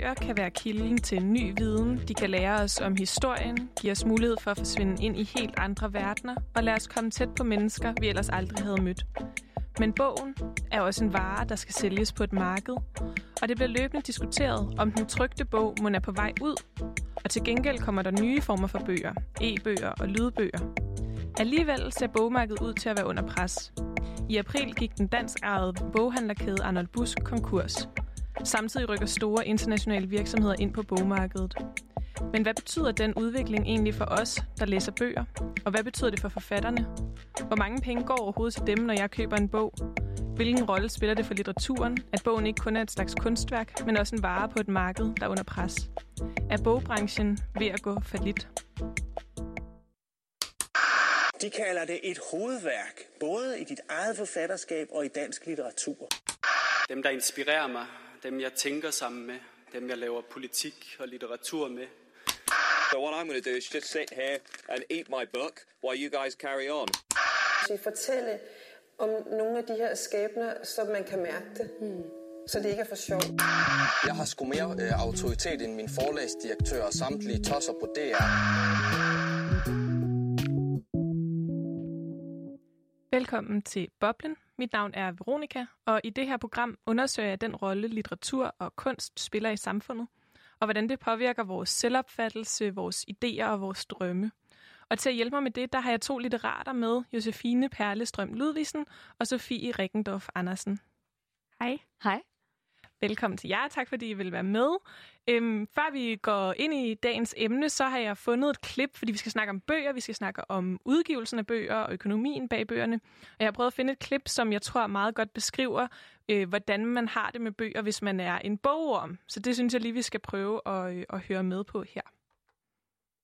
Bøger kan være kilden til ny viden. De kan lære os om historien, give os mulighed for at forsvinde ind i helt andre verdener og lade os komme tæt på mennesker, vi ellers aldrig havde mødt. Men bogen er også en vare, der skal sælges på et marked, og det bliver løbende diskuteret, om den trygte bog må er på vej ud, og til gengæld kommer der nye former for bøger, e-bøger og lydbøger. Alligevel ser bogmarkedet ud til at være under pres. I april gik den dansk ejede boghandlerkæde Arnold Busk konkurs. Samtidig rykker store internationale virksomheder ind på bogmarkedet. Men hvad betyder den udvikling egentlig for os, der læser bøger? Og hvad betyder det for forfatterne? Hvor mange penge går overhovedet til dem, når jeg køber en bog? Hvilken rolle spiller det for litteraturen, at bogen ikke kun er et slags kunstværk, men også en vare på et marked, der er under pres? Er bogbranchen ved at gå for lidt? De kalder det et hovedværk, både i dit eget forfatterskab og i dansk litteratur. Dem, der inspirerer mig, dem jeg tænker sammen med, dem jeg laver politik og litteratur med. So what I'm going to do is just sit here and eat my book while you guys carry on. Vi fortælle om nogle af de her skæbner, så man kan mærke det. Mm. Så det ikke er for sjovt. Jeg har sgu mere øh, autoritet end min forlagsdirektør og samtlige tosser på DR. Velkommen til Boblen. Mit navn er Veronika, og i det her program undersøger jeg den rolle, litteratur og kunst spiller i samfundet, og hvordan det påvirker vores selvopfattelse, vores idéer og vores drømme. Og til at hjælpe mig med det, der har jeg to litterater med, Josefine Perlestrøm Ludvigsen og Sofie Rikkendorf Andersen. Hej. Hej. Velkommen til jer. Tak fordi I vil være med. Øhm, før vi går ind i dagens emne, så har jeg fundet et klip, fordi vi skal snakke om bøger, vi skal snakke om udgivelsen af bøger og økonomien bag bøgerne. Og jeg har prøvet at finde et klip, som jeg tror meget godt beskriver, øh, hvordan man har det med bøger, hvis man er en bogorm. Så det synes jeg lige, vi skal prøve at, øh, at høre med på her.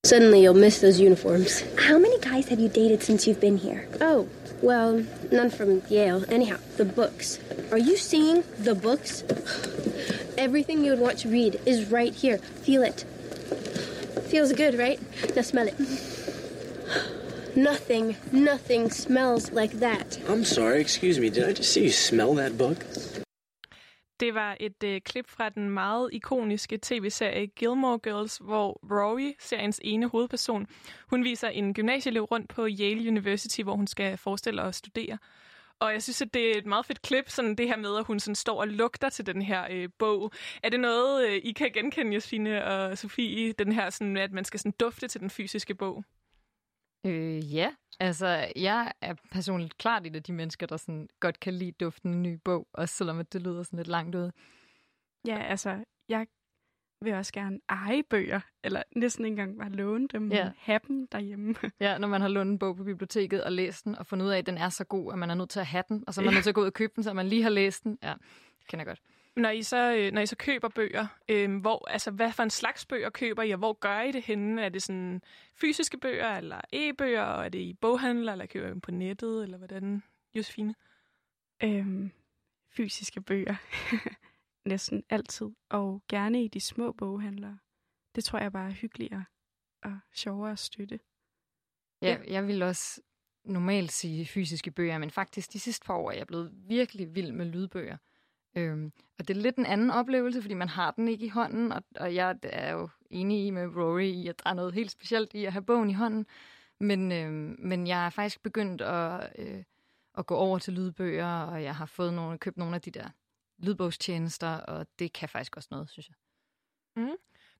Suddenly you'll miss those uniforms. How many guys have you dated since you've been here? Oh, well, none from Yale. Anyhow, the books. Are you seeing the books? Everything you would want to read is right here. Feel it. Feels good, right? Now smell it. Nothing, nothing smells like that. I'm sorry, excuse me. Did I just see you smell that book? Det var et øh, klip fra den meget ikoniske tv-serie Gilmore Girls, hvor Rory, seriens ene hovedperson, hun viser en gymnasieelev rundt på Yale University, hvor hun skal forestille at studere. Og jeg synes, at det er et meget fedt klip, sådan det her med, at hun sådan står og lugter til den her øh, bog. Er det noget, øh, I kan genkende, Josefine og Sofie, den her, sådan, at man skal sådan dufte til den fysiske bog? Øh, ja, altså jeg er personligt klart et af de mennesker, der sådan godt kan lide duften af en ny bog, også selvom det lyder sådan lidt langt ud. Ja, altså jeg vil også gerne eje bøger, eller næsten ikke engang bare låne dem, Ja. ja. have dem derhjemme. Ja, når man har lånt en bog på biblioteket og læst den, og fundet ud af, at den er så god, at man er nødt til at have den, og så er man nødt til at gå ud og købe den, så man lige har læst den. Ja, det kender jeg godt. Når I så, øh, når I så køber bøger, øh, hvor, altså, hvad for en slags bøger køber I, og hvor gør I det henne? Er det sådan fysiske bøger, eller e-bøger, og er det i boghandler, eller køber I dem på nettet, eller hvordan, Josefine? Øhm, fysiske bøger. næsten altid. Og gerne i de små boghandlere. Det tror jeg bare er hyggeligere og sjovere at støtte. Ja, jeg vil også normalt sige fysiske bøger, men faktisk de sidste par år er jeg blevet virkelig vild med lydbøger. Øhm, og det er lidt en anden oplevelse, fordi man har den ikke i hånden, og, og jeg er jo enig i med Rory i, at der er noget helt specielt i at have bogen i hånden. Men, øhm, men jeg er faktisk begyndt at, øh, at gå over til lydbøger, og jeg har fået nogle, købt nogle af de der lydbogstjenester, og det kan faktisk også noget, synes jeg. Mm.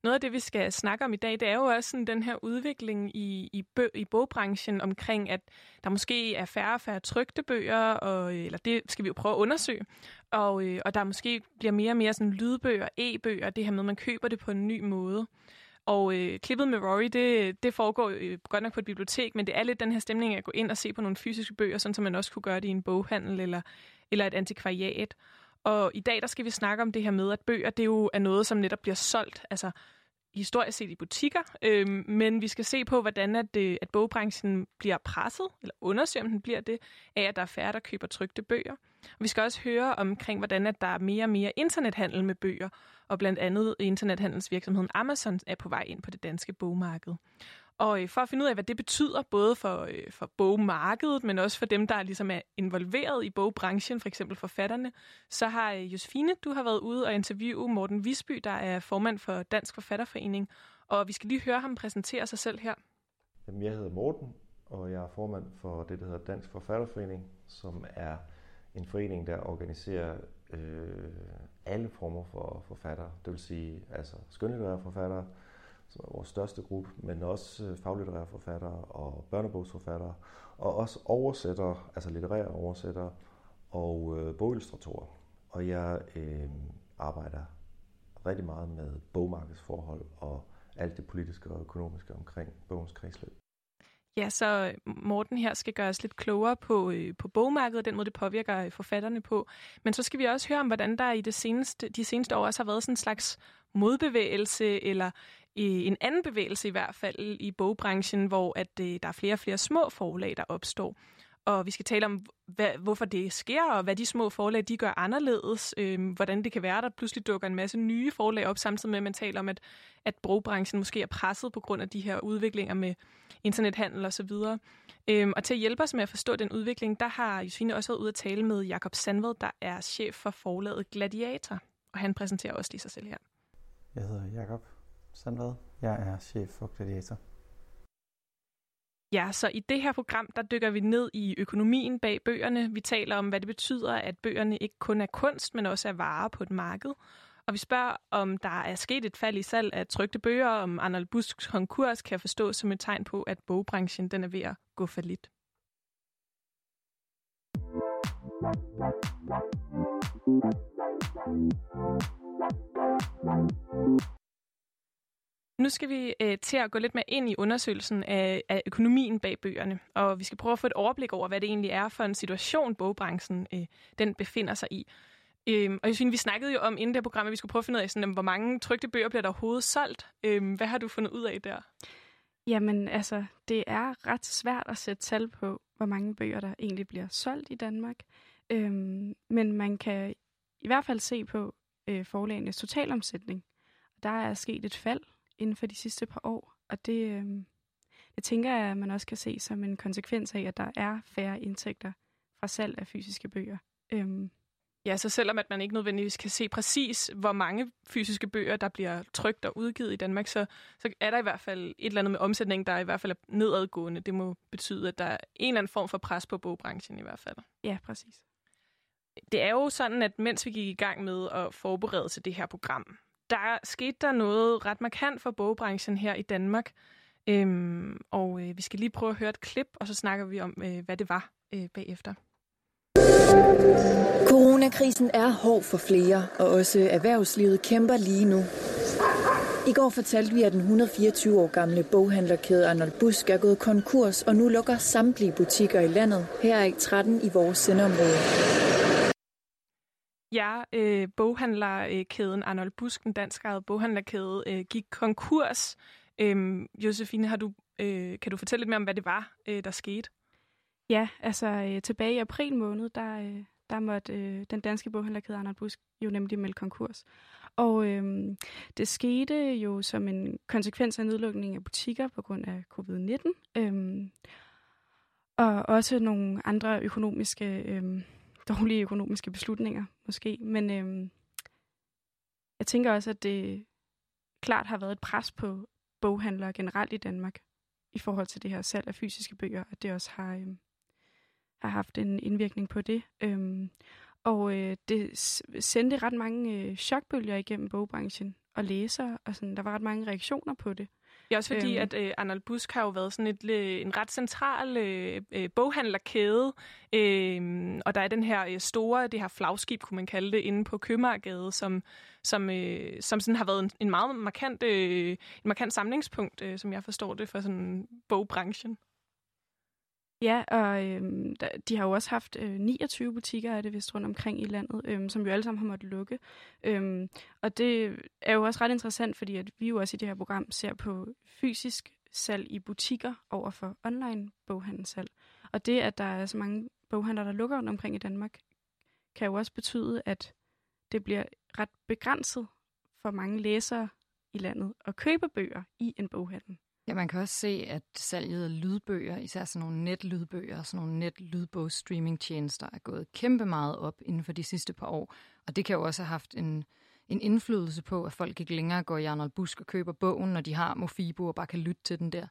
Noget af det, vi skal snakke om i dag, det er jo også sådan den her udvikling i, i, bø, i bogbranchen omkring, at der måske er færre og færre trygte bøger, og, eller det skal vi jo prøve at undersøge, og, øh, og der måske bliver mere og mere sådan lydbøger, e-bøger, det her med, at man køber det på en ny måde. Og øh, klippet med Rory, det, det foregår øh, godt nok på et bibliotek, men det er lidt den her stemning at gå ind og se på nogle fysiske bøger, sådan som man også kunne gøre det i en boghandel eller, eller et antikvariat. Og i dag der skal vi snakke om det her med, at bøger det jo er noget, som netop bliver solgt, altså historisk set i butikker, øh, men vi skal se på, hvordan at, øh, at bogbranchen bliver presset, eller undersøge, om den bliver det, af at der er færre, der køber trygte bøger. Og vi skal også høre omkring, hvordan at der er mere og mere internethandel med bøger, og blandt andet internethandelsvirksomheden Amazon er på vej ind på det danske bogmarked. Og øh, for at finde ud af, hvad det betyder, både for, øh, for bogmarkedet, men også for dem, der ligesom er involveret i bogbranchen, for eksempel forfatterne, så har øh, Josefine, du har været ude og interviewe Morten Visby, der er formand for Dansk Forfatterforening, og vi skal lige høre ham præsentere sig selv her. Jamen, jeg hedder Morten, og jeg er formand for det, der hedder Dansk Forfatterforening, som er en forening, der organiserer øh, alle former for forfattere. Det vil sige altså skønlitterære forfattere, som er vores største gruppe, men også øh, faglitterære forfattere og børnebogsforfattere, og også oversættere, altså litterære oversættere og øh, bogillustratorer. Og jeg øh, arbejder rigtig meget med bogmarkedsforhold og alt det politiske og økonomiske omkring bogens kredsløb. Ja, så Morten her skal gøre os lidt klogere på, øh, på bogmarkedet og den måde, det påvirker øh, forfatterne på. Men så skal vi også høre om, hvordan der i det seneste, de seneste år også har været sådan en slags modbevægelse, eller en anden bevægelse i hvert fald i bogbranchen, hvor at øh, der er flere og flere små forlag, der opstår. Og vi skal tale om, hvad, hvorfor det sker, og hvad de små forlag de gør anderledes. Øh, hvordan det kan være, at der pludselig dukker en masse nye forlag op, samtidig med, at man taler om, at, at bogbranchen måske er presset på grund af de her udviklinger med internethandel osv. Øhm, og til at hjælpe os med at forstå den udvikling, der har Josefine også været ude at tale med Jakob Sandved, der er chef for forlaget Gladiator. Og han præsenterer også lige sig selv her. Jeg hedder Jakob Sandvad. Jeg er chef for Gladiator. Ja, så i det her program, der dykker vi ned i økonomien bag bøgerne. Vi taler om, hvad det betyder, at bøgerne ikke kun er kunst, men også er varer på et marked. Og vi spørger, om der er sket et fald i salg af trygte bøger, om Arnold Busks konkurs kan forstås som et tegn på, at bogbranchen den er ved at gå for lidt. Nu skal vi øh, til at gå lidt mere ind i undersøgelsen af, af økonomien bag bøgerne, og vi skal prøve at få et overblik over, hvad det egentlig er for en situation, bogbranchen øh, den befinder sig i. Øhm, og jeg synes, vi snakkede jo om inden det her program, at vi skulle prøve at finde ud af, sådan, hvor mange trygte bøger bliver der overhovedet solgt. Øhm, hvad har du fundet ud af der? Jamen, altså, det er ret svært at sætte tal på, hvor mange bøger, der egentlig bliver solgt i Danmark. Øhm, men man kan i hvert fald se på øh, forlagenes totalomsætning. Der er sket et fald inden for de sidste par år, og det, øh, det tænker jeg, at man også kan se som en konsekvens af, at der er færre indtægter fra salg af fysiske bøger. Øhm, Ja, så selvom at man ikke nødvendigvis kan se præcis, hvor mange fysiske bøger, der bliver trygt og udgivet i Danmark, så, så er der i hvert fald et eller andet med omsætning, der i hvert fald er nedadgående. Det må betyde, at der er en eller anden form for pres på bogbranchen i hvert fald. Ja, præcis. Det er jo sådan, at mens vi gik i gang med at forberede til det her program, der skete der noget ret markant for bogbranchen her i Danmark. Øhm, og øh, vi skal lige prøve at høre et klip, og så snakker vi om, øh, hvad det var øh, bagefter. Coronakrisen er hård for flere, og også erhvervslivet kæmper lige nu. I går fortalte vi, at den 124 år gamle boghandlerkæde Arnold Busk er gået konkurs, og nu lukker samtlige butikker i landet. Her er 13 i vores sendeområde. Ja, øh, boghandlerkæden Arnold Busk, den danskejede boghandlerkæde, øh, gik konkurs. Øh, Josefine, har du, øh, kan du fortælle lidt mere om, hvad det var, øh, der skete? Ja, altså øh, tilbage i april måned, der, øh, der måtte øh, den danske boghandlerkæde Arnold Busk jo nemlig melde konkurs. Og øh, det skete jo som en konsekvens af nedlukning af butikker på grund af covid-19. Øh, og også nogle andre økonomiske, øh, dårlige økonomiske beslutninger måske. Men øh, jeg tænker også, at det klart har været et pres på boghandlere generelt i Danmark i forhold til det her salg af fysiske bøger, at det også har... Øh, har haft en indvirkning på det. Øh, og øh, det sendte ret mange øh, chokbølger igennem bogbranchen og læsere, og sådan, der var ret mange reaktioner på det. Ja, også fordi, øhm. at øh, Arnold Busk har jo været sådan et, øh, en ret central øh, øh, boghandlerkæde, øh, og der er den her øh, store, det her flagskib, kunne man kalde det, inde på Købmagergade, som, som, øh, som sådan har været en, en meget markant, øh, en markant samlingspunkt, øh, som jeg forstår det, for sådan bogbranchen. Ja, og øhm, der, de har jo også haft øh, 29 butikker er det vist rundt omkring i landet, øhm, som jo alle sammen har måttet lukke. Øhm, og det er jo også ret interessant, fordi at vi jo også i det her program ser på fysisk salg i butikker over for online boghandelssalg. Og det, at der er så mange boghandlere, der lukker rundt omkring i Danmark, kan jo også betyde, at det bliver ret begrænset for mange læsere i landet at købe bøger i en boghandel. Ja, man kan også se, at salget af lydbøger, især sådan nogle netlydbøger og sådan nogle netlydbogs-streamingtjenester, er gået kæmpe meget op inden for de sidste par år. Og det kan jo også have haft en, en indflydelse på, at folk ikke længere går i Arnold Busk og køber bogen, når de har Mofibo og bare kan lytte til den der.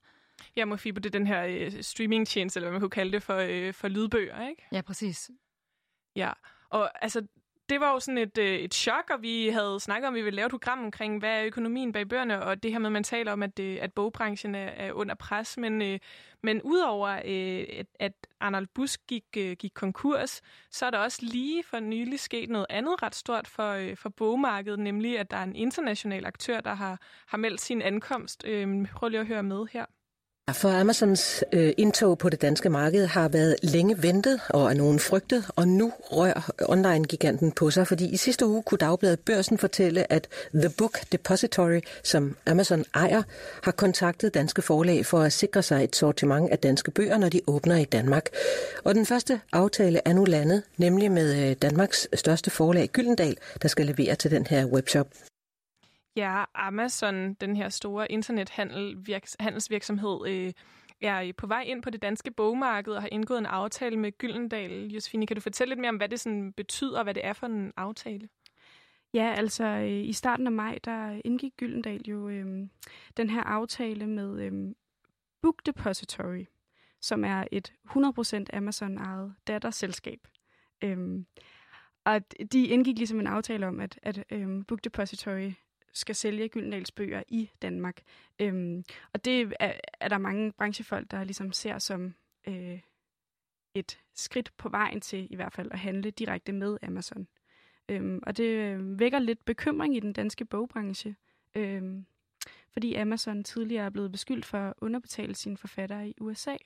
Ja, Mofibo, det er den her øh, streamingtjeneste, eller hvad man kunne kalde det, for, øh, for lydbøger, ikke? Ja, præcis. Ja, og altså, det var jo sådan et, øh, et chok, og vi havde snakket om, at vi ville lave et program omkring, hvad er økonomien bag bøgerne, og det her med, at man taler om, at, det, at bogbranchen er, er under pres. Men, øh, men udover øh, at, at Arnold Busk gik, øh, gik konkurs, så er der også lige for nylig sket noget andet ret stort for, øh, for bogmarkedet, nemlig at der er en international aktør, der har, har meldt sin ankomst. Øh, prøv lige at høre med her. For Amazons øh, indtog på det danske marked har været længe ventet og er nogen frygtet, og nu rør online-giganten på sig, fordi i sidste uge kunne Dagbladet Børsen fortælle, at The Book Depository, som Amazon ejer, har kontaktet danske forlag for at sikre sig et sortiment af danske bøger, når de åbner i Danmark. Og den første aftale er nu landet, nemlig med øh, Danmarks største forlag Gyldendal, der skal levere til den her webshop. Ja, Amazon, den her store internethandelsvirksomhed, øh, er på vej ind på det danske bogmarked og har indgået en aftale med Gyldendal. Josefine, kan du fortælle lidt mere om, hvad det sådan betyder, og hvad det er for en aftale? Ja, altså øh, i starten af maj, der indgik Gyldendal jo øh, den her aftale med øh, Book Depository, som er et 100% Amazon-ejet datterselskab. Øh, og de indgik ligesom en aftale om, at, at øh, Book Depository skal sælge Gyldendals bøger i Danmark. Øhm, og det er, er der mange branchefolk, der ligesom ser som øh, et skridt på vejen til i hvert fald at handle direkte med Amazon. Øhm, og det øh, vækker lidt bekymring i den danske bogbranche, øhm, fordi Amazon tidligere er blevet beskyldt for at underbetale sine forfattere i USA.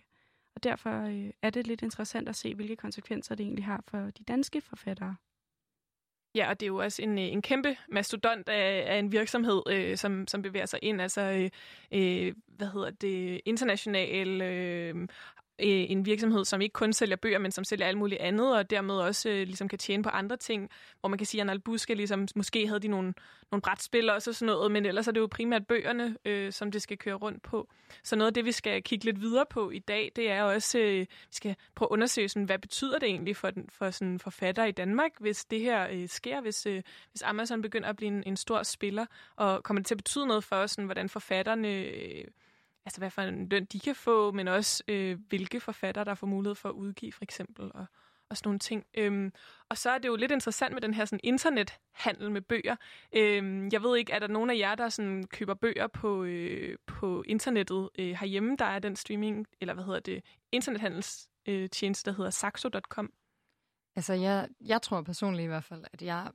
Og derfor øh, er det lidt interessant at se, hvilke konsekvenser det egentlig har for de danske forfattere. Ja, og det er jo også en, øh, en kæmpe mastodont af, af en virksomhed, øh, som, som bevæger sig ind. Altså, øh, øh hvad hedder det, international øh, Øh, en virksomhed, som ikke kun sælger bøger, men som sælger alt muligt andet, og dermed også øh, ligesom kan tjene på andre ting, hvor man kan sige, at Arnold Buske, ligesom, måske havde de nogle, nogle brætspil og sådan noget, men ellers er det jo primært bøgerne, øh, som det skal køre rundt på. Så noget af det, vi skal kigge lidt videre på i dag, det er også, øh, vi skal prøve at undersøge, sådan, hvad betyder det egentlig for, den, for sådan forfatter i Danmark, hvis det her øh, sker, hvis, øh, hvis Amazon begynder at blive en, en stor spiller, og kommer det til at betyde noget for, sådan, hvordan forfatterne... Øh, altså hvad for en løn de kan få, men også øh, hvilke forfattere, der får mulighed for at udgive, for eksempel, og, og sådan nogle ting. Øhm, og så er det jo lidt interessant med den her sådan, internethandel med bøger. Øhm, jeg ved ikke, er der nogen af jer, der sådan, køber bøger på, øh, på internettet øh, herhjemme? Der er den streaming, eller hvad hedder det, internethandelstjeneste, øh, der hedder saxo.com. Altså, jeg, jeg tror personligt i hvert fald, at jeg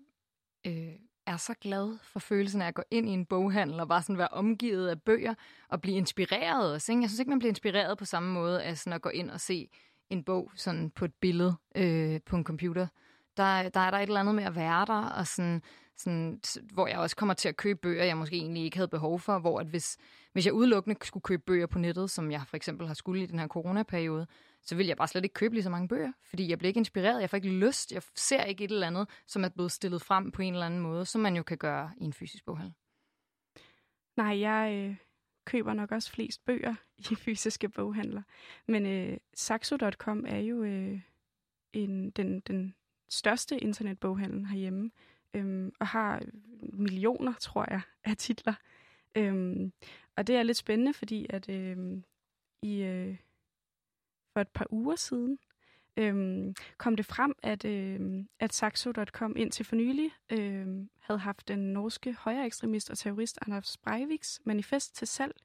øh, er så glad for følelsen af at gå ind i en boghandel og bare sådan være omgivet af bøger og blive inspireret også. Ikke? Jeg synes ikke, man bliver inspireret på samme måde af sådan at gå ind og se en bog sådan på et billede øh, på en computer. Der, der er der et eller andet med at være der, og sådan, sådan, hvor jeg også kommer til at købe bøger, jeg måske egentlig ikke havde behov for, hvor at hvis, hvis jeg udelukkende skulle købe bøger på nettet, som jeg for eksempel har skulle i den her coronaperiode, så vil jeg bare slet ikke købe lige så mange bøger, fordi jeg bliver ikke inspireret, jeg får ikke lyst, jeg ser ikke et eller andet, som er blevet stillet frem på en eller anden måde, som man jo kan gøre i en fysisk boghandel. Nej, jeg øh, køber nok også flest bøger i fysiske boghandler, men øh, Saxo.com er jo øh, en, den, den største internetboghandel herhjemme, øh, og har millioner, tror jeg, af titler. Øh, og det er lidt spændende, fordi at øh, i... Øh, for et par uger siden, øhm, kom det frem, at, øhm, at Saxo.com indtil for nylig øhm, havde haft den norske højere ekstremist og terrorist Anders Breiviks manifest til salg.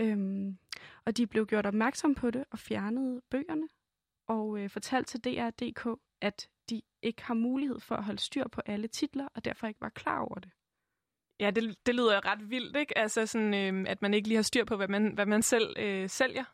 Øhm, og de blev gjort opmærksom på det og fjernede bøgerne og øh, fortalte til DR.dk, at de ikke har mulighed for at holde styr på alle titler, og derfor ikke var klar over det. Ja, det, det lyder ret vildt, ikke? Altså sådan, øh, at man ikke lige har styr på, hvad man, hvad man selv øh, sælger.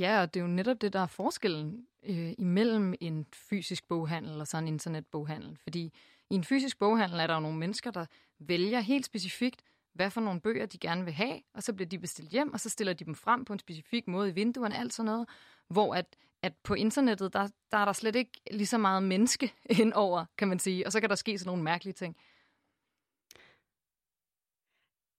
Ja, og det er jo netop det, der er forskellen øh, imellem en fysisk boghandel og så en internetboghandel. Fordi i en fysisk boghandel er der jo nogle mennesker, der vælger helt specifikt, hvad for nogle bøger de gerne vil have, og så bliver de bestilt hjem, og så stiller de dem frem på en specifik måde i vinduerne, alt sådan noget. Hvor at, at på internettet, der, der er der slet ikke lige så meget menneske indover, kan man sige, og så kan der ske sådan nogle mærkelige ting.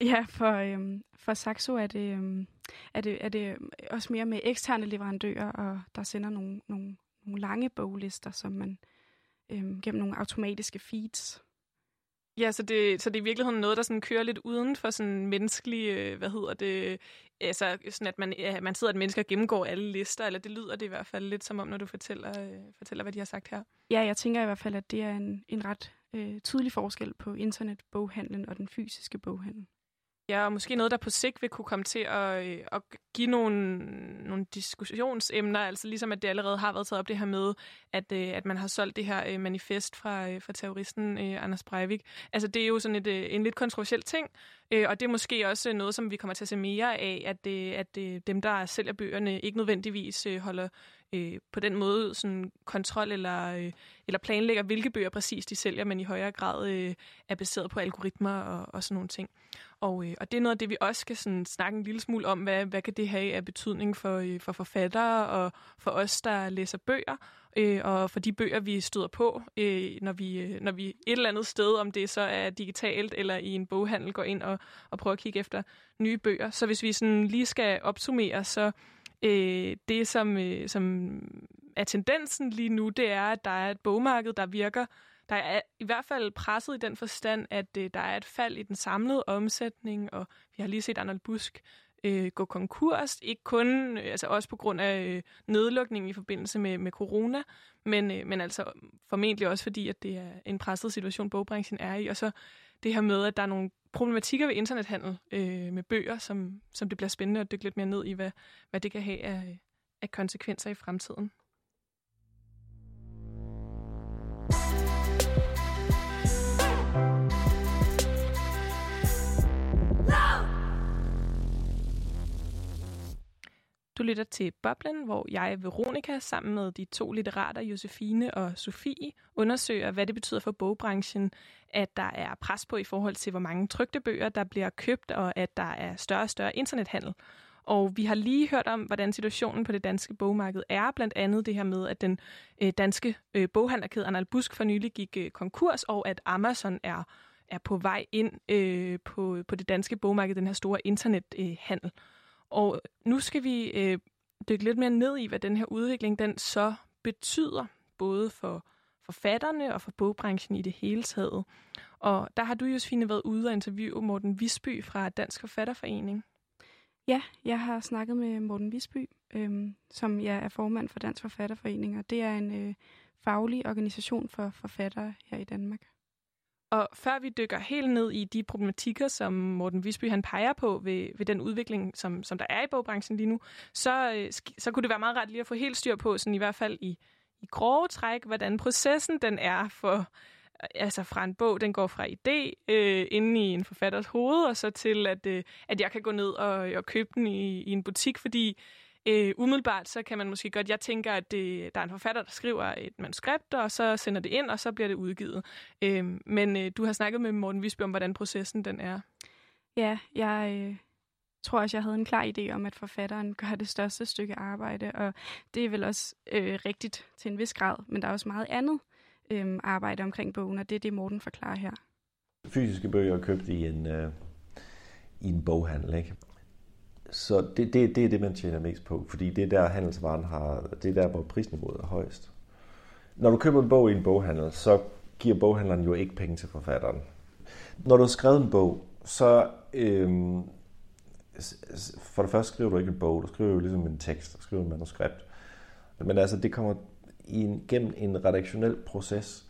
Ja, for, øhm, for Saxo er det, øhm, er, det, er det også mere med eksterne leverandører, og der sender nogle, nogle, nogle lange boglister, som man øhm, gennem nogle automatiske feeds Ja, så det, så det er i virkeligheden noget, der sådan kører lidt uden for sådan menneskelig, øh, hvad hedder det, altså sådan at man, ja, man sidder et menneske og gennemgår alle lister, eller det lyder det i hvert fald lidt som om, når du fortæller, øh, fortæller hvad de har sagt her. Ja, jeg tænker i hvert fald, at det er en, en ret øh, tydelig forskel på internetboghandlen og den fysiske boghandel. Ja, og måske noget, der på sigt vil kunne komme til at, øh, at give nogle, nogle diskussionsemner, altså ligesom at det allerede har været taget op det her med, at, øh, at man har solgt det her øh, manifest fra, øh, fra terroristen øh, Anders Breivik. Altså det er jo sådan et, øh, en lidt kontroversiel ting, og det er måske også noget, som vi kommer til at se mere af, at, at dem, der sælger bøgerne, ikke nødvendigvis holder Øh, på den måde sådan kontrol eller, øh, eller planlægger, hvilke bøger præcis de sælger, men i højere grad øh, er baseret på algoritmer og, og sådan nogle ting. Og, øh, og det er noget af det, vi også skal sådan, snakke en lille smule om, hvad, hvad kan det have af betydning for, øh, for forfattere og for os, der læser bøger, øh, og for de bøger, vi støder på, øh, når, vi, øh, når vi et eller andet sted, om det så er digitalt eller i en boghandel, går ind og, og prøver at kigge efter nye bøger. Så hvis vi sådan lige skal opsummere, så øh, det, som, øh, som er tendensen lige nu, det er, at der er et bogmarked, der virker. Der er i hvert fald presset i den forstand, at øh, der er et fald i den samlede omsætning, og vi har lige set Arnold Busk øh, gå konkurs, ikke kun, øh, altså også på grund af øh, nedlukningen i forbindelse med, med corona, men, øh, men altså formentlig også fordi, at det er en presset situation, bogbranchen er i, og så det her med, at der er nogle problematikker ved internethandel øh, med bøger, som, som det bliver spændende at dykke lidt mere ned i, hvad, hvad det kan have af, af konsekvenser i fremtiden. Du lytter til Boblen, hvor jeg, Veronika, sammen med de to litterater, Josefine og Sofie, undersøger, hvad det betyder for bogbranchen, at der er pres på i forhold til, hvor mange trygte bøger, der bliver købt, og at der er større og større internethandel. Og vi har lige hørt om, hvordan situationen på det danske bogmarked er. Blandt andet det her med, at den øh, danske øh, boghandlerkæde Arnold Busk for nylig gik øh, konkurs, og at Amazon er, er på vej ind øh, på, på det danske bogmarked, den her store internethandel. Øh, og nu skal vi øh, dykke lidt mere ned i, hvad den her udvikling den så betyder, både for forfatterne og for bogbranchen i det hele taget. Og der har du, Josefine, været ude og interviewe Morten Visby fra Dansk Forfatterforening. Ja, jeg har snakket med Morten Visby, øhm, som jeg er formand for Dansk Forfatterforening, og det er en øh, faglig organisation for forfattere her i Danmark. Og før vi dykker helt ned i de problematikker, som Morten Visby han peger på ved, ved den udvikling, som, som der er i bogbranchen lige nu, så, øh, så kunne det være meget ret lige at få helt styr på, sådan i hvert fald i, i grove træk, hvordan processen den er for, altså fra en bog, den går fra idé øh, inde i en forfatters hoved, og så til, at, øh, at jeg kan gå ned og, og købe den i, i en butik, fordi Øh, umiddelbart så kan man måske godt, jeg tænker, at det, der er en forfatter, der skriver et manuskript, og så sender det ind, og så bliver det udgivet. Øh, men øh, du har snakket med Morten Visby om, hvordan processen den er. Ja, jeg øh, tror også, jeg havde en klar idé om, at forfatteren gør det største stykke arbejde, og det er vel også øh, rigtigt til en vis grad, men der er også meget andet øh, arbejde omkring bogen, og det er det, Morten forklarer her. Fysiske bøger er købt i en, øh, i en boghandel, ikke? Så det, det, det er det, man tjener mest på, fordi det er der, handelsvaren har, det er der, hvor prisniveauet er højst. Når du køber en bog i en boghandel, så giver boghandleren jo ikke penge til forfatteren. Når du har skrevet en bog, så øhm, for det første skriver du ikke en bog, du skriver jo ligesom en tekst, du skriver et manuskript. Men altså, det kommer en, gennem en redaktionel proces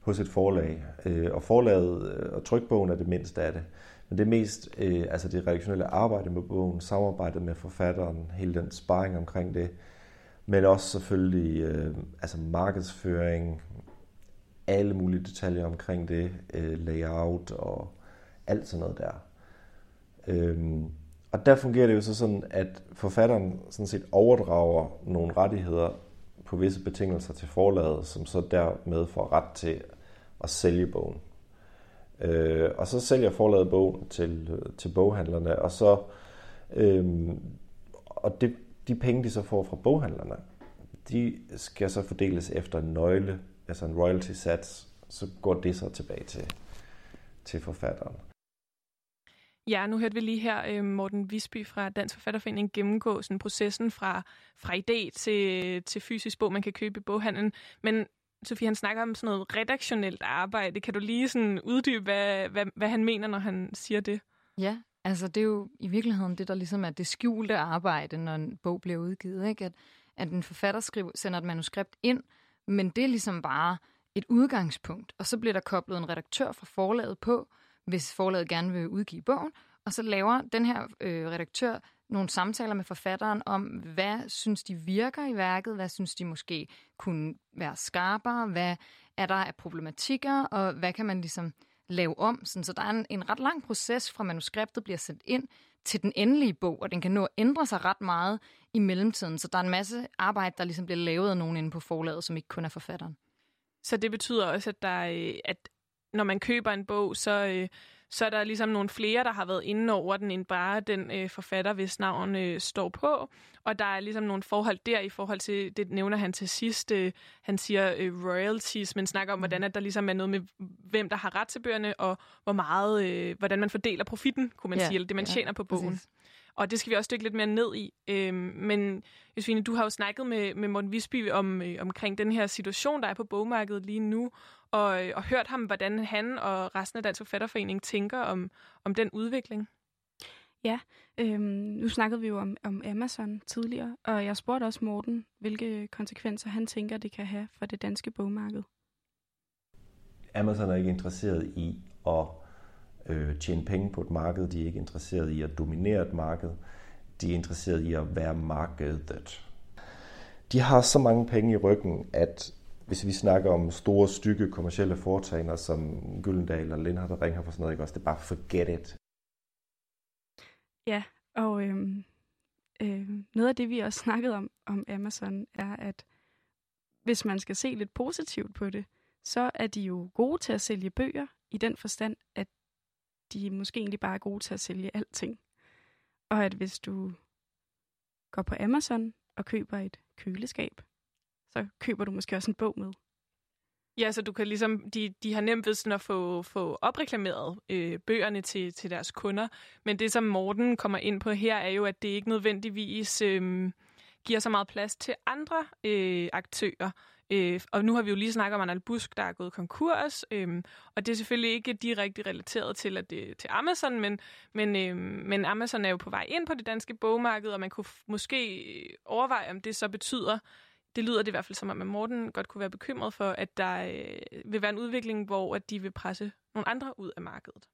hos et forlag. Øh, og forlaget øh, og trykbogen er det mindste af det. Men det er mest øh, altså det redaktionelle arbejde med bogen, samarbejdet med forfatteren, hele den sparring omkring det, men også selvfølgelig øh, altså markedsføring, alle mulige detaljer omkring det, øh, layout og alt sådan noget der. Øhm, og der fungerer det jo så sådan, at forfatteren sådan set overdrager nogle rettigheder på visse betingelser til forlaget, som så dermed får ret til at sælge bogen. Øh, og så sælger forlaget bogen til, til boghandlerne, og så øh, og det, de penge, de så får fra boghandlerne, de skal så fordeles efter en nøgle, altså en royalty sats, så går det så tilbage til, til forfatteren. Ja, nu hørte vi lige her øh, Morten Visby fra Dansk Forfatterforening gennemgå sådan processen fra, fra idé til, til fysisk bog, man kan købe i boghandlen. Men Sofie, han snakker om sådan noget redaktionelt arbejde. Kan du lige sådan uddybe, hvad, hvad, hvad han mener, når han siger det? Ja, altså det er jo i virkeligheden det, der ligesom er det skjulte arbejde, når en bog bliver udgivet. Ikke? At, at en forfatter skriver, sender et manuskript ind, men det er ligesom bare et udgangspunkt. Og så bliver der koblet en redaktør fra forlaget på, hvis forlaget gerne vil udgive bogen. Og så laver den her øh, redaktør nogle samtaler med forfatteren om, hvad synes de virker i værket, hvad synes de måske kunne være skarpere, hvad er der af problematikker, og hvad kan man ligesom lave om. Sådan, så der er en, en ret lang proces fra manuskriptet bliver sendt ind til den endelige bog, og den kan nå at ændre sig ret meget i mellemtiden. Så der er en masse arbejde, der ligesom bliver lavet af nogen inde på forlaget, som ikke kun er forfatteren. Så det betyder også, at, der, øh, at når man køber en bog, så, øh, så er der ligesom nogle flere, der har været inde over den, end bare den øh, forfatter, hvis navn øh, står på. Og der er ligesom nogle forhold der i forhold til, det nævner han til sidst, øh, han siger øh, royalties, men snakker om, hvordan at der ligesom er noget med, hvem der har ret til bøgerne, og hvor meget, øh, hvordan man fordeler profitten, kunne man ja, sige, eller det man ja, tjener på bogen. Præcis. Og det skal vi også dykke lidt mere ned i. Øhm, men Josefine, du har jo snakket med, med Morten Visby om, øh, omkring den her situation, der er på bogmarkedet lige nu, og, øh, og hørt ham, hvordan han og resten af Dansk Forfatterforening tænker om, om den udvikling. Ja, øhm, nu snakkede vi jo om, om Amazon tidligere, og jeg spurgte også Morten, hvilke konsekvenser han tænker, det kan have for det danske bogmarked. Amazon er ikke interesseret i at øh, tjene penge på et marked. De er ikke interesseret i at dominere et marked. De er interesseret i at være markedet. De har så mange penge i ryggen, at hvis vi snakker om store, stykke kommercielle foretagender som Gyldendal og Lindhardt og Ringhoff og sådan noget, ikke også, det er bare forget it. Ja, og øhm, øh, noget af det, vi også snakket om, om Amazon, er, at hvis man skal se lidt positivt på det, så er de jo gode til at sælge bøger, i den forstand, at de måske egentlig bare er gode til at sælge alting. Og at hvis du går på Amazon og køber et køleskab, så køber du måske også en bog med. Ja, så du kan ligesom, de, de har nemt ved sådan at få, få opreklameret øh, bøgerne til, til deres kunder, men det som Morten kommer ind på her, er jo, at det ikke nødvendigvis øh, giver så meget plads til andre øh, aktører. Øh, og nu har vi jo lige snakket om Arnold Busk, der er gået konkurs, øh, og det er selvfølgelig ikke direkte relateret til, at det, til Amazon, men, men, øh, men Amazon er jo på vej ind på det danske bogmarked, og man kunne måske overveje, om det så betyder, det lyder det i hvert fald som om, at Morten godt kunne være bekymret for, at der øh, vil være en udvikling, hvor at de vil presse nogle andre ud af markedet.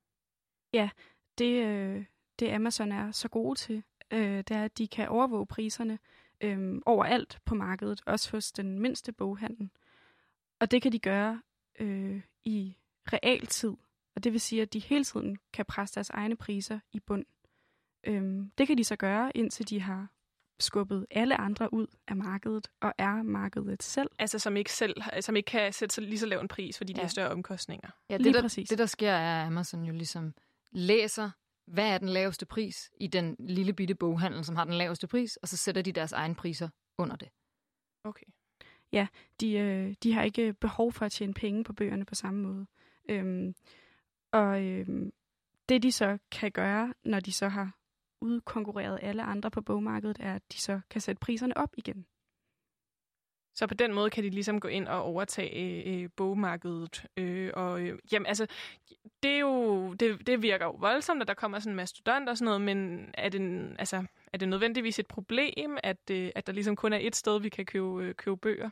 Ja, det, øh, det Amazon er så gode til, øh, det er, at de kan overvåge priserne øh, overalt på markedet, også hos den mindste boghandel. Og det kan de gøre øh, i realtid, og det vil sige, at de hele tiden kan presse deres egne priser i bund. Øh, det kan de så gøre, indtil de har skubbet alle andre ud af markedet, og er markedet selv. Altså som ikke, selv, som ikke kan sætte sig lige så lav en pris, fordi ja. de har større omkostninger. Ja, det, der, præcis. det der sker er, at Amazon jo ligesom læser, hvad er den laveste pris i den lille bitte boghandel, som har den laveste pris, og så sætter de deres egne priser under det. Okay. Ja, de, øh, de har ikke behov for at tjene penge på bøgerne på samme måde. Øhm, og øhm, det de så kan gøre, når de så har udkonkurreret alle andre på bogmarkedet, er, at de så kan sætte priserne op igen. Så på den måde kan de ligesom gå ind og overtage øh, øh, bogmarkedet. Øh, og øh, jamen, altså, det, er jo, det, det virker jo voldsomt, at der kommer sådan en mastodont og sådan noget, men er det, altså, er det nødvendigvis et problem, at, øh, at der ligesom kun er et sted, vi kan købe, øh, købe bøger?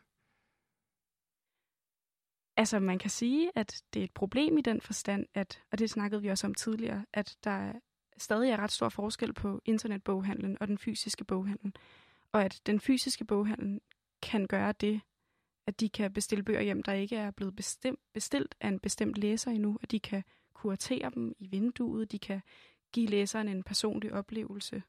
Altså, man kan sige, at det er et problem i den forstand, at, og det snakkede vi også om tidligere, at der stadig er ret stor forskel på internetboghandlen og den fysiske boghandel. Og at den fysiske boghandel kan gøre det, at de kan bestille bøger hjem, der ikke er blevet bestemt, bestilt af en bestemt læser endnu, og de kan kuratere dem i vinduet, de kan give læseren en personlig oplevelse.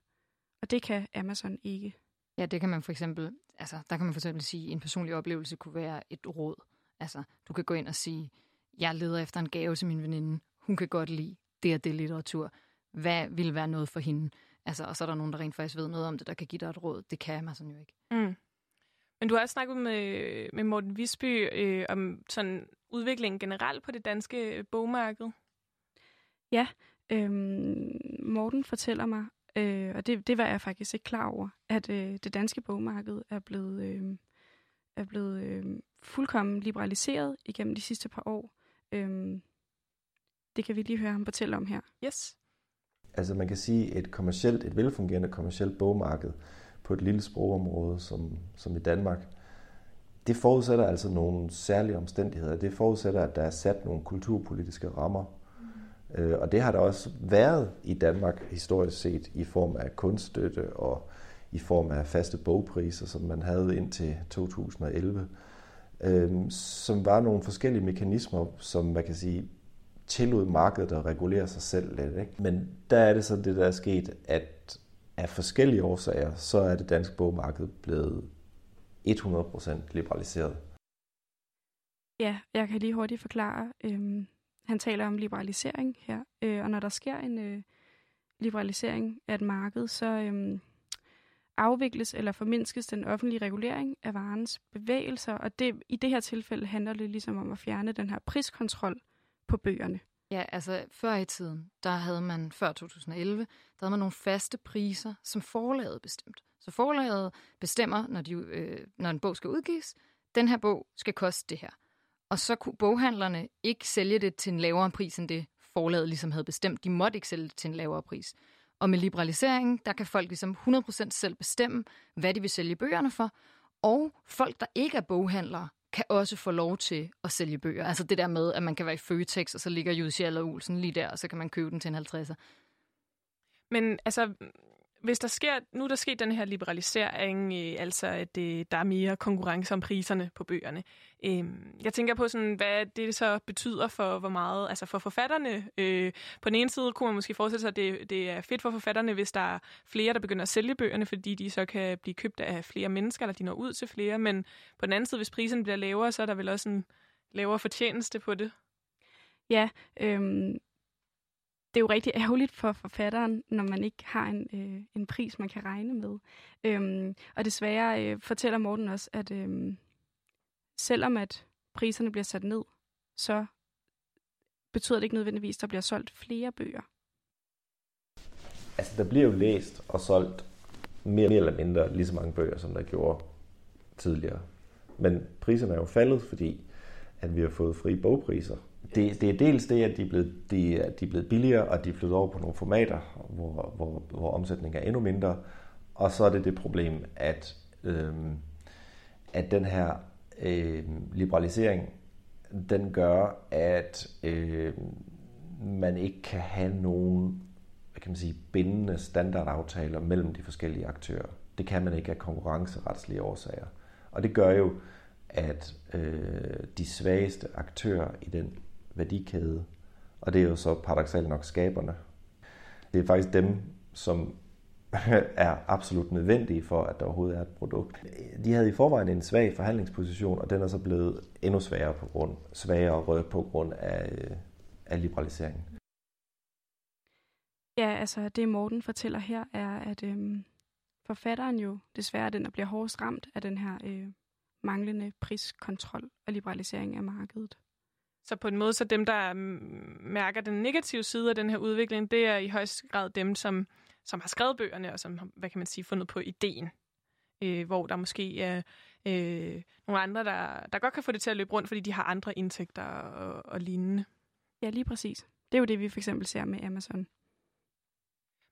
Og det kan Amazon ikke. Ja, det kan man for eksempel, altså der kan man for eksempel sige, at en personlig oplevelse kunne være et råd. Altså, du kan gå ind og sige, jeg leder efter en gave til min veninde, hun kan godt lide det og det litteratur hvad vil være noget for hende. Altså, og så er der nogen, der rent faktisk ved noget om det, der kan give dig et råd. Det kan man sådan jo ikke. Mm. Men du har også snakket med, med Morten Visby øh, om sådan udviklingen generelt på det danske bogmarked. Ja, Øhm, Morten fortæller mig, øh, og det, det var jeg faktisk ikke klar over, at øh, det danske bogmarked er blevet, øh, er blevet øh, fuldkommen liberaliseret igennem de sidste par år. Øhm, det kan vi lige høre ham fortælle om her. Yes. Altså man kan sige, et kommercielt, et velfungerende kommercielt bogmarked på et lille sprogområde som, som i Danmark, det forudsætter altså nogle særlige omstændigheder. Det forudsætter, at der er sat nogle kulturpolitiske rammer. Mm. Og det har der også været i Danmark historisk set i form af kunststøtte og i form af faste bogpriser, som man havde indtil 2011, øhm, som var nogle forskellige mekanismer, som man kan sige tillod markedet at regulere sig selv lidt. Ikke? Men der er det så det, der er sket, at af forskellige årsager, så er det danske bogmarked blevet 100% liberaliseret. Ja, jeg kan lige hurtigt forklare. Øhm, han taler om liberalisering her, øh, og når der sker en øh, liberalisering af et marked, så øhm, afvikles eller formindskes den offentlige regulering af varens bevægelser, og det, i det her tilfælde handler det ligesom om at fjerne den her priskontrol på bøgerne. Ja, altså før i tiden, der havde man, før 2011, der havde man nogle faste priser, som forlaget bestemt. Så forlaget bestemmer, når, de, øh, når en bog skal udgives, den her bog skal koste det her. Og så kunne boghandlerne ikke sælge det til en lavere pris, end det forlaget ligesom havde bestemt. De måtte ikke sælge det til en lavere pris. Og med liberalisering, der kan folk ligesom 100% selv bestemme, hvad de vil sælge bøgerne for. Og folk, der ikke er boghandlere, kan også få lov til at sælge bøger. Altså det der med, at man kan være i Føtex, og så ligger Jussi og Olsen lige der, og så kan man købe den til en 50'er. Men altså, hvis der sker, nu der sker den her liberalisering, øh, altså at det, der er mere konkurrence om priserne på bøgerne. Øh, jeg tænker på, sådan, hvad det så betyder for hvor meget, altså for forfatterne. Øh, på den ene side kunne man måske forestille sig, at det, det er fedt for forfatterne, hvis der er flere, der begynder at sælge bøgerne, fordi de så kan blive købt af flere mennesker, eller de når ud til flere. Men på den anden side, hvis priserne bliver lavere, så er der vel også en lavere fortjeneste på det. Ja, øhm, det er jo rigtig ærgerligt for forfatteren, når man ikke har en, øh, en pris, man kan regne med. Øhm, og desværre øh, fortæller Morten også, at øh, selvom at priserne bliver sat ned, så betyder det ikke nødvendigvis, at der bliver solgt flere bøger. Altså, der bliver jo læst og solgt mere, mere eller mindre lige så mange bøger, som der gjorde tidligere. Men priserne er jo faldet, fordi at vi har fået frie bogpriser det, det er dels det, at de er, blevet, de, de er blevet billigere, og de er flyttet over på nogle formater, hvor, hvor, hvor omsætningen er endnu mindre. Og så er det det problem, at, øh, at den her øh, liberalisering, den gør, at øh, man ikke kan have nogen hvad kan man sige, bindende standardaftaler mellem de forskellige aktører. Det kan man ikke af konkurrenceretslige årsager. Og det gør jo, at øh, de svageste aktører i den værdikæde. Og det er jo så paradoxalt nok skaberne. Det er faktisk dem, som er absolut nødvendige for, at der overhovedet er et produkt. De havde i forvejen en svag forhandlingsposition, og den er så blevet endnu sværere på grund, svagere på grund af, af liberaliseringen. Ja, altså det Morten fortæller her er, at øhm, forfatteren jo desværre er den, der bliver hårdest ramt af den her øh, manglende priskontrol og liberalisering af markedet. Så på en måde, så dem, der mm, mærker den negative side af den her udvikling, det er i højst grad dem, som, som har skrevet bøgerne, og som hvad kan man sige, fundet på ideen. Øh, hvor der måske er øh, nogle andre, der, der godt kan få det til at løbe rundt, fordi de har andre indtægter og, og lignende. Ja, lige præcis. Det er jo det, vi for eksempel ser med Amazon.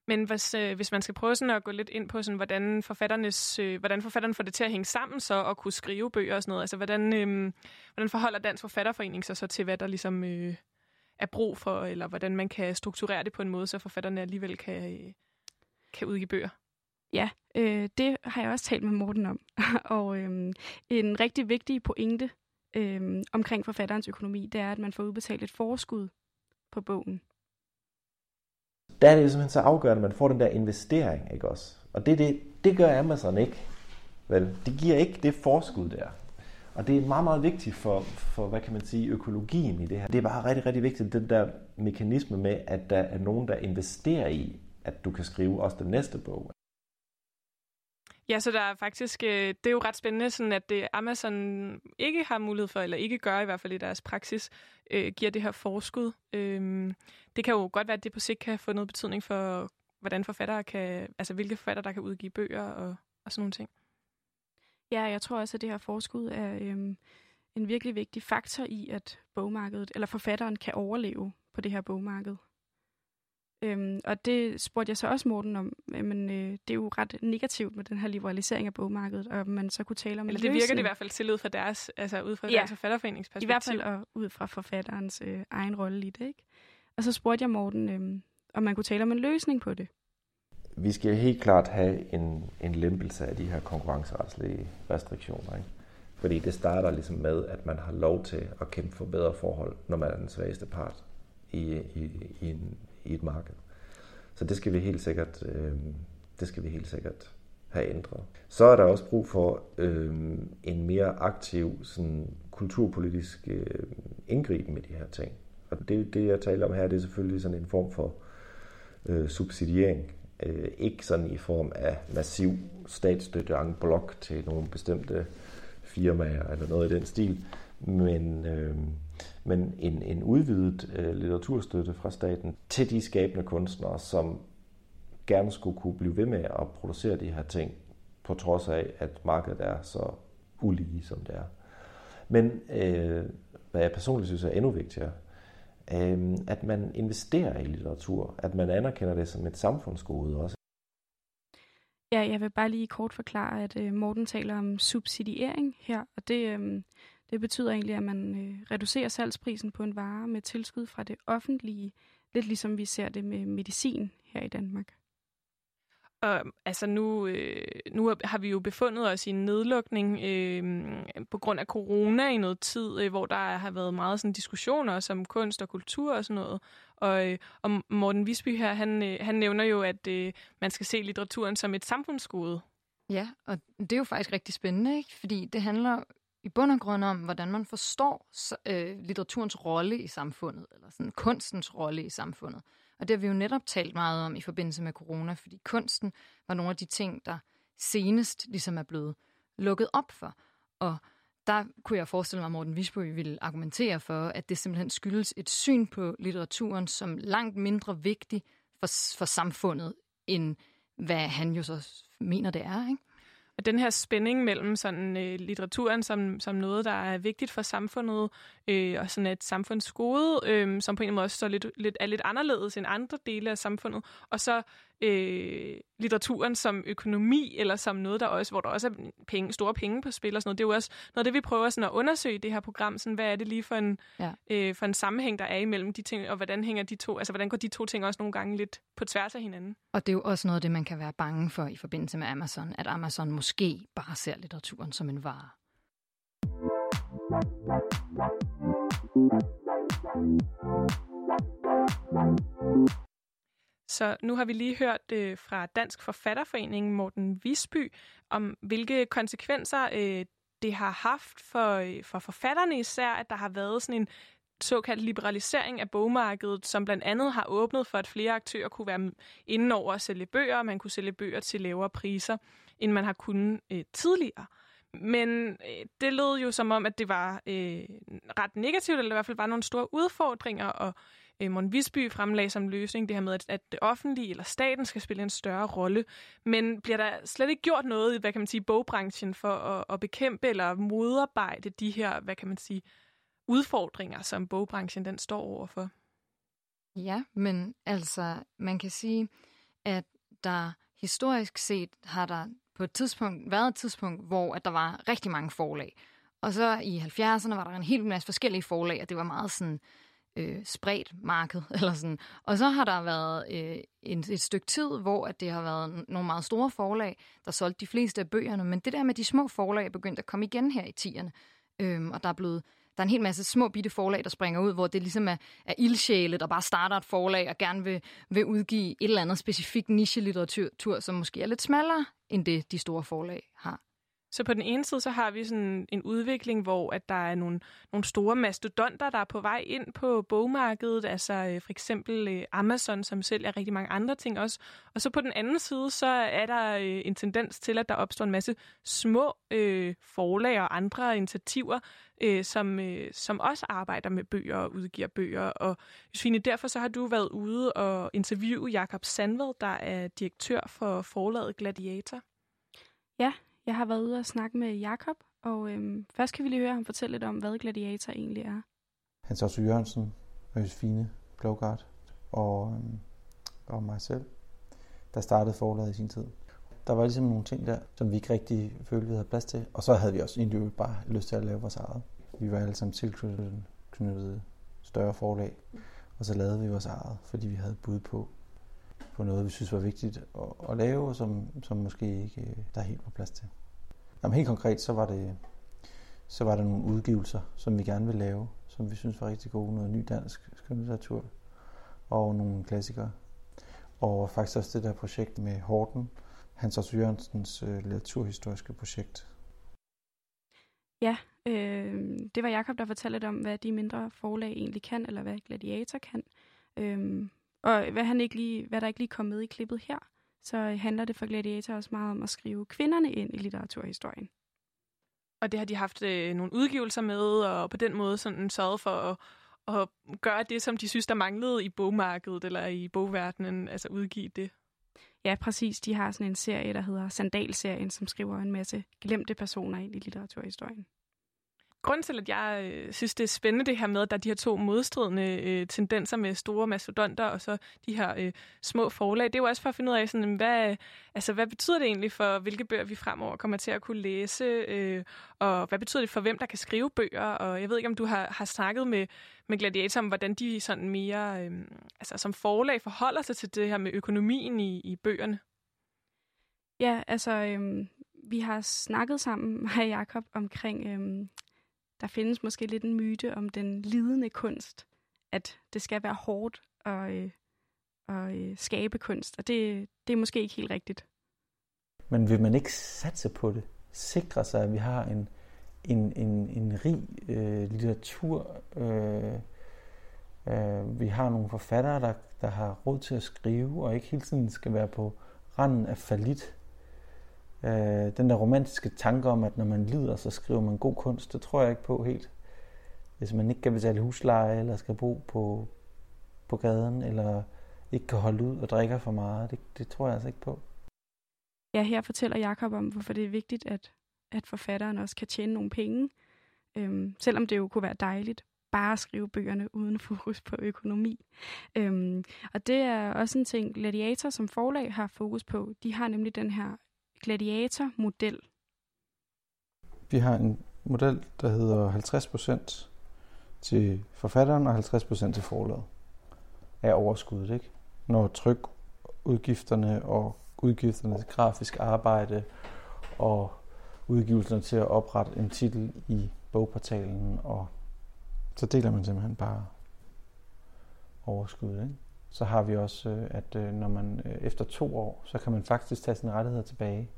Men hvis, øh, hvis man skal prøve sådan at gå lidt ind på, sådan, hvordan, forfatternes, øh, hvordan forfatteren får det til at hænge sammen så, og kunne skrive bøger og sådan noget, altså hvordan, øh, hvordan forholder Dansk Forfatterforening sig så til, hvad der ligesom øh, er brug for, eller hvordan man kan strukturere det på en måde, så forfatterne alligevel kan, øh, kan udgive bøger? Ja, øh, det har jeg også talt med Morten om. og øh, en rigtig vigtig pointe øh, omkring forfatterens økonomi, det er, at man får udbetalt et forskud på bogen der er det jo simpelthen så afgørende, at man får den der investering, ikke også? Og det, det, det gør Amazon ikke. Vel, det giver ikke det forskud der. Og det er meget, meget vigtigt for, for, hvad kan man sige, økologien i det her. Det er bare rigtig, rigtig vigtigt, den der mekanisme med, at der er nogen, der investerer i, at du kan skrive også den næste bog. Ja, så der er faktisk, øh, det er jo ret spændende, sådan at det Amazon ikke har mulighed for, eller ikke gør i hvert fald i deres praksis, øh, giver det her forskud. Øh, det kan jo godt være, at det på sigt kan få noget betydning for, hvordan forfattere kan, altså hvilke forfattere, der kan udgive bøger og, og sådan nogle ting. Ja, jeg tror også, at det her forskud er øh, en virkelig vigtig faktor i, at bogmarkedet, eller forfatteren kan overleve på det her bogmarked. Øhm, og det spurgte jeg så også Morten om, men øh, det er jo ret negativt med den her liberalisering af bogmarkedet, og man så kunne tale om Eller det virker det i hvert fald til ud fra deres, altså ud fra ja, deres forfatterforeningsperspektiv. I hvert fald og ud fra forfatterens øh, egen rolle i det, ikke? Og så spurgte jeg Morten, øh, om man kunne tale om en løsning på det. Vi skal helt klart have en, en lempelse af de her konkurrenceretslige restriktioner. Ikke? Fordi det starter ligesom med, at man har lov til at kæmpe for bedre forhold, når man er den svageste part i, i, i, en, i et marked. Så det skal vi helt sikkert, øh, det skal vi helt sikkert have ændret. Så er der også brug for øh, en mere aktiv sådan, kulturpolitisk øh, indgriben med de her ting. Og det, det, jeg taler om her, det er selvfølgelig sådan en form for øh, subsidiering. Øh, ikke sådan i form af massiv statsstøtte en blok til nogle bestemte firmaer eller noget i den stil, men, øh, men en, en udvidet øh, litteraturstøtte fra staten til de skabende kunstnere, som gerne skulle kunne blive ved med at producere de her ting, på trods af, at markedet er så ulige, som det er. Men øh, hvad jeg personligt synes er endnu vigtigere, øh, at man investerer i litteratur, at man anerkender det som et samfundsgode også. Ja, jeg vil bare lige kort forklare, at øh, Morten taler om subsidiering her, og det, øh, det betyder egentlig, at man øh, reducerer salgsprisen på en vare med tilskud fra det offentlige, lidt ligesom vi ser det med medicin her i Danmark. Og altså nu, øh, nu har vi jo befundet os i en nedlukning øh, på grund af corona i noget tid, øh, hvor der har været meget sådan diskussioner også om kunst og kultur og sådan noget. Og, øh, og Morten Visby her, han, øh, han nævner jo, at øh, man skal se litteraturen som et samfundsgode. Ja, og det er jo faktisk rigtig spændende, ikke? fordi det handler i bund og grund om, hvordan man forstår øh, litteraturens rolle i samfundet, eller sådan kunstens rolle i samfundet. Og det har vi jo netop talt meget om i forbindelse med corona, fordi kunsten var nogle af de ting, der senest ligesom er blevet lukket op for. Og der kunne jeg forestille mig, at Morten Visby ville argumentere for, at det simpelthen skyldes et syn på litteraturen som langt mindre vigtig for, for samfundet, end hvad han jo så mener, det er. Ikke? Og den her spænding mellem sådan øh, litteraturen som, som noget, der er vigtigt for samfundet, øh, og sådan et samfundsgode, øh, som på en måde også lidt, lidt, er lidt anderledes end andre dele af samfundet, og så øh, litteraturen som økonomi, eller som noget, der også, hvor der også er penge, store penge på spil og sådan noget. Det er jo også noget af det, vi prøver sådan at undersøge i det her program. Sådan, hvad er det lige for en, ja. øh, for en sammenhæng, der er imellem de ting, og hvordan hænger de to, altså hvordan går de to ting også nogle gange lidt på tværs af hinanden? Og det er jo også noget af det, man kan være bange for i forbindelse med Amazon, at Amazon måske bare ser litteraturen som en vare. Så nu har vi lige hørt øh, fra Dansk Forfatterforening Morten Visby om, hvilke konsekvenser øh, det har haft for, øh, for forfatterne især, at der har været sådan en såkaldt liberalisering af bogmarkedet, som blandt andet har åbnet for, at flere aktører kunne være inde over at sælge bøger, man kunne sælge bøger til lavere priser, end man har kunnet øh, tidligere. Men øh, det lød jo som om, at det var øh, ret negativt, eller i hvert fald var nogle store udfordringer, og øh, Mon Visby fremlagde som løsning det her med, at, at det offentlige eller staten skal spille en større rolle. Men bliver der slet ikke gjort noget i, hvad kan man sige, bogbranchen for at, at bekæmpe eller modarbejde de her, hvad kan man sige, udfordringer, som bogbranchen den står overfor? Ja, men altså, man kan sige, at der historisk set har der på et tidspunkt været et tidspunkt, hvor at der var rigtig mange forlag. Og så i 70'erne var der en hel masse forskellige forlag, og det var meget sådan øh, spredt marked. Eller sådan. Og så har der været øh, en, et stykke tid, hvor at det har været nogle meget store forlag, der solgte de fleste af bøgerne. Men det der med de små forlag er begyndt at komme igen her i 10'erne. Øhm, og der er blevet der er en hel masse små bitte forlag, der springer ud, hvor det ligesom er, er ildsjæle, der bare starter et forlag og gerne vil, vil udgive et eller andet specifikt niche-litteratur, som måske er lidt smallere end det, de store forlag har. Så på den ene side, så har vi sådan en udvikling, hvor at der er nogle, nogle store mastodonter, der er på vej ind på bogmarkedet, altså øh, for eksempel øh, Amazon, som sælger rigtig mange andre ting også. Og så på den anden side, så er der øh, en tendens til, at der opstår en masse små øh, forlag og andre initiativer, øh, som, øh, som også arbejder med bøger og udgiver bøger. Og Josefine, derfor så har du været ude og interviewe Jakob Sandved, der er direktør for forlaget Gladiator. Ja, jeg har været ude og snakke med Jakob, og øhm, først kan vi lige høre ham fortælle lidt om, hvad Gladiator egentlig er. Hans Otto Jørgensen og Josefine Blågard og, øhm, og mig selv, der startede forlaget i sin tid. Der var ligesom nogle ting der, som vi ikke rigtig følte, vi havde plads til. Og så havde vi også egentlig bare lyst til at lave vores eget. Vi var alle sammen tilknyttet større forlag, og så lavede vi vores eget, fordi vi havde bud på, på noget, vi synes var vigtigt at, at lave, som, som måske ikke øh, der helt var plads til. Jamen, helt konkret, så var det så var der nogle udgivelser, som vi gerne ville lave, som vi synes var rigtig gode. Noget ny dansk skønlitteratur og nogle klassikere. Og faktisk også det der projekt med Horten, Hans Otto Jørgensens øh, litteraturhistoriske projekt. Ja, øh, det var Jakob der fortalte lidt om, hvad de mindre forlag egentlig kan, eller hvad Gladiator kan. Øh, og hvad, han ikke lige, hvad der ikke lige kom med i klippet her, så handler det for Gladiator også meget om at skrive kvinderne ind i litteraturhistorien. Og det har de haft øh, nogle udgivelser med, og på den måde sådan sørget for at, at gøre det, som de synes, der manglede i bogmarkedet eller i bogverdenen, altså udgive det. Ja, præcis. De har sådan en serie, der hedder Sandalserien, som skriver en masse glemte personer ind i litteraturhistorien. Grunden til, at jeg øh, synes, det er spændende det her med, at der er de her to modstridende øh, tendenser med store mastodonter og så de her øh, små forlag, det er jo også for at finde ud af, sådan, hvad, altså, hvad betyder det egentlig for, hvilke bøger vi fremover kommer til at kunne læse, øh, og hvad betyder det for, hvem der kan skrive bøger, og jeg ved ikke, om du har, har snakket med, med Gladiator om, hvordan de sådan mere, øh, altså som forlag forholder sig til det her med økonomien i, i bøgerne. Ja, altså, øh, vi har snakket sammen, med Jakob, omkring Øh der findes måske lidt en myte om den lidende kunst, at det skal være hårdt at, øh, at øh, skabe kunst, og det, det er måske ikke helt rigtigt. Men vil man ikke satse på det? Sikre sig, at vi har en, en, en, en rig øh, litteratur. Øh, øh, vi har nogle forfattere, der, der har råd til at skrive, og ikke hele tiden skal være på randen af falit. Øh, den der romantiske tanke om, at når man lider, så skriver man god kunst, det tror jeg ikke på helt. Hvis man ikke kan betale husleje, eller skal bo på, på gaden, eller ikke kan holde ud og drikker for meget, det, det tror jeg altså ikke på. Ja, her fortæller Jakob om, hvorfor det er vigtigt, at, at forfatteren også kan tjene nogle penge. Øhm, selvom det jo kunne være dejligt bare at skrive bøgerne uden fokus på økonomi. Øhm, og det er også en ting, Gladiator som forlag har fokus på. De har nemlig den her gladiator-model? Vi har en model, der hedder 50% til forfatteren og 50% til forlaget af overskuddet. Ikke? Når trykudgifterne og udgifterne til grafisk arbejde og udgivelserne til at oprette en titel i bogportalen, og så deler man simpelthen bare overskuddet. Ikke? Så har vi også, øh, at øh, når man øh, efter to år, så kan man faktisk tage sine rettigheder tilbage.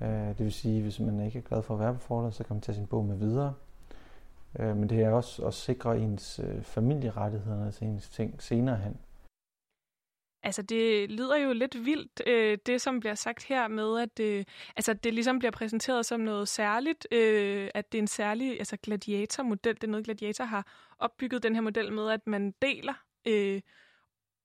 Det vil sige, hvis man ikke er glad for at være på forlaget, så kan man tage sin bog med videre. Men det er også at sikre ens familierettigheder, altså ens ting senere hen. Altså, det lyder jo lidt vildt, øh, det som bliver sagt her med, at øh, altså, det ligesom bliver præsenteret som noget særligt, øh, at det er en særlig altså, gladiatormodel. Det er noget, gladiator har opbygget den her model med, at man deler øh,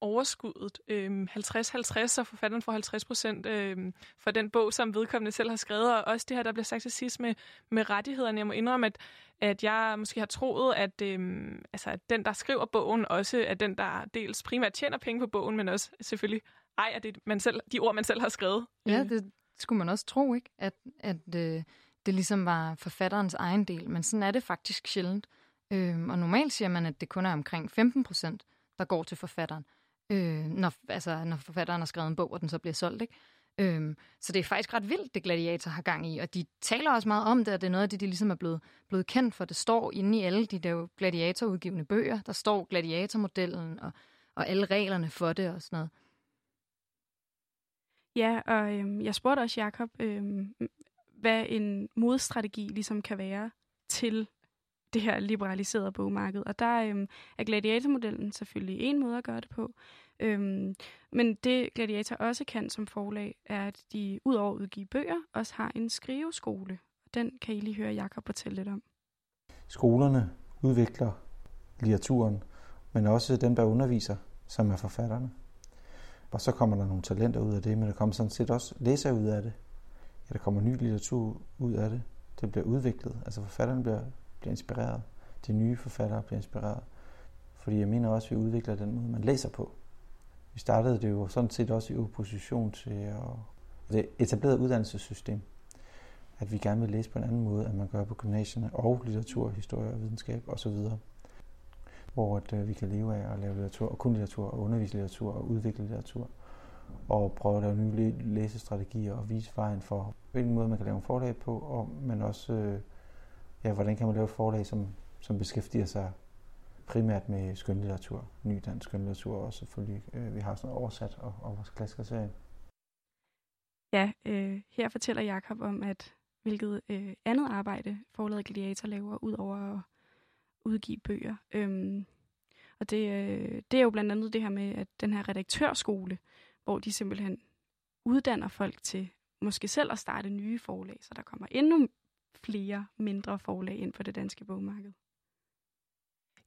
overskuddet øh, 50-50, så forfatteren får 50 procent øh, for den bog, som vedkommende selv har skrevet. Og også det her, der bliver sagt til sidst med, med rettighederne. Jeg må indrømme, at, at jeg måske har troet, at, øh, altså, at den, der skriver bogen, også er den, der dels primært tjener penge på bogen, men også selvfølgelig ejer det, man selv, de ord, man selv har skrevet. Ja, det skulle man også tro, ikke? At, at øh, det ligesom var forfatterens egen del, men sådan er det faktisk sjældent. Øh, og normalt siger man, at det kun er omkring 15 procent der går til forfatteren, øh, når, altså, når forfatteren har skrevet en bog, og den så bliver solgt. Ikke? Øhm, så det er faktisk ret vildt, det Gladiator har gang i, og de taler også meget om det, og det er noget af det, de ligesom er blevet, blevet kendt for. Det står inde i alle de der Gladiator-udgivende bøger, der står Gladiator-modellen og, og alle reglerne for det og sådan noget. Ja, og øhm, jeg spurgte også Jacob, øhm, hvad en modstrategi ligesom kan være til det her liberaliserede bogmarked. Og der øhm, er gladiatormodellen selvfølgelig en måde at gøre det på. Øhm, men det Gladiator også kan som forlag, er, at de udover at udgive bøger, også har en skriveskole. Den kan I lige høre Jakob fortælle lidt om. Skolerne udvikler litteraturen, men også dem, der underviser, som er forfatterne. Og så kommer der nogle talenter ud af det, men der kommer sådan set også læser ud af det. Ja, der kommer ny litteratur ud af det. Det bliver udviklet. Altså forfatterne bliver, bliver inspireret. De nye forfattere bliver inspireret. Fordi jeg mener også, at vi udvikler den måde, man læser på. Vi startede det jo sådan set også i opposition til altså, det etablerede uddannelsessystem. At vi gerne vil læse på en anden måde, end man gør på gymnasierne, og litteratur, historie og videnskab osv. Hvor at, øh, vi kan leve af at lave litteratur, og kun litteratur, og undervise litteratur, og udvikle litteratur. Og prøve at lave nye læsestrategier og vise vejen for, hvilken måde man kan lave en forlag på, og, men også, øh, ja, hvordan kan man lave et forlag, som, som beskæftiger sig primært med skønlitteratur, ny dansk skønlitteratur, og selvfølgelig, øh, vi har sådan noget oversat og, og vores klassikerserie. Ja, øh, her fortæller Jakob om, at hvilket øh, andet arbejde forlaget Gladiator laver, ud over at udgive bøger. Øhm, og det, øh, det er jo blandt andet det her med, at den her redaktørskole, hvor de simpelthen uddanner folk til måske selv at starte nye forlag, så der kommer endnu flere mindre forlag ind på det danske bogmarked.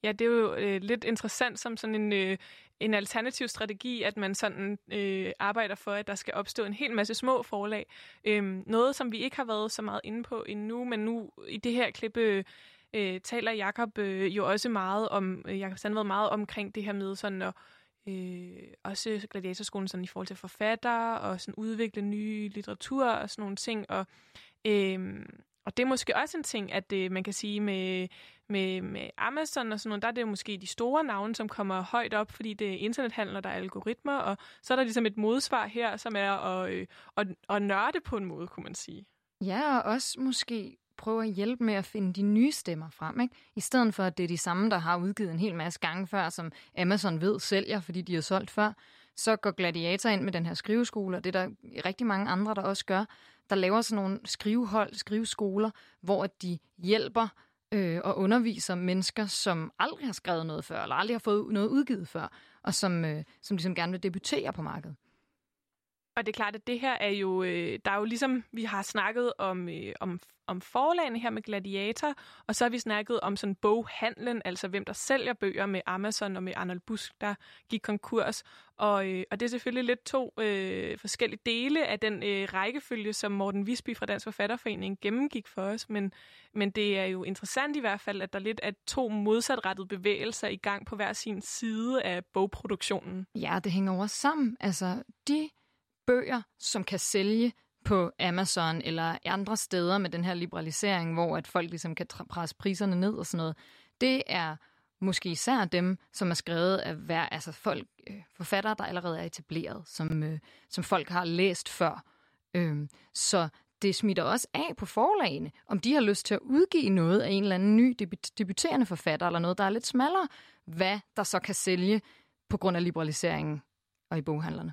Ja, det er jo øh, lidt interessant som sådan en, øh, en alternativ strategi, at man sådan øh, arbejder for, at der skal opstå en hel masse små forlag. Øh, noget, som vi ikke har været så meget inde på endnu, men nu i det her klip øh, øh taler Jakob øh, jo også meget om, øh, Jakob Sandved meget omkring det her med sådan at øh, også gladiatorskolen sådan i forhold til forfattere og sådan udvikle nye litteratur og sådan nogle ting. Og, øh, og det er måske også en ting, at øh, man kan sige med, med, med Amazon og sådan noget, der er det jo måske de store navne, som kommer højt op, fordi det er internethandel, og der er algoritmer, og så er der ligesom et modsvar her, som er at, øh, at, at nørde på en måde, kunne man sige. Ja, og også måske prøve at hjælpe med at finde de nye stemmer frem, ikke? I stedet for, at det er de samme, der har udgivet en hel masse gange før, som Amazon ved sælger, fordi de har solgt før, så går Gladiator ind med den her skriveskole, og det er der rigtig mange andre, der også gør, der laver sådan nogle skrivehold, skriveskoler, hvor de hjælper øh, og underviser mennesker, som aldrig har skrevet noget før, eller aldrig har fået noget udgivet før, og som, øh, som ligesom gerne vil debutere på markedet. Og det er klart, at det her er jo, øh, der er jo ligesom, vi har snakket om, øh, om, om forlagene her med Gladiator, og så har vi snakket om sådan boghandlen, altså hvem der sælger bøger med Amazon og med Arnold Busk, der gik konkurs. Og, øh, og det er selvfølgelig lidt to øh, forskellige dele af den øh, rækkefølge, som Morten Visby fra Dansk Forfatterforening gennemgik for os. Men, men det er jo interessant i hvert fald, at der lidt er to modsatrettede bevægelser i gang på hver sin side af bogproduktionen. Ja, det hænger over sammen. Altså, de bøger, som kan sælge på Amazon eller andre steder med den her liberalisering, hvor at folk ligesom kan presse priserne ned og sådan noget, det er måske især dem, som er skrevet af hver, altså folk, øh, forfattere, der allerede er etableret, som, øh, som folk har læst før. Øh, så det smitter også af på forlagene, om de har lyst til at udgive noget af en eller anden ny debuterende forfatter, eller noget, der er lidt smallere, hvad der så kan sælge på grund af liberaliseringen og i boghandlerne.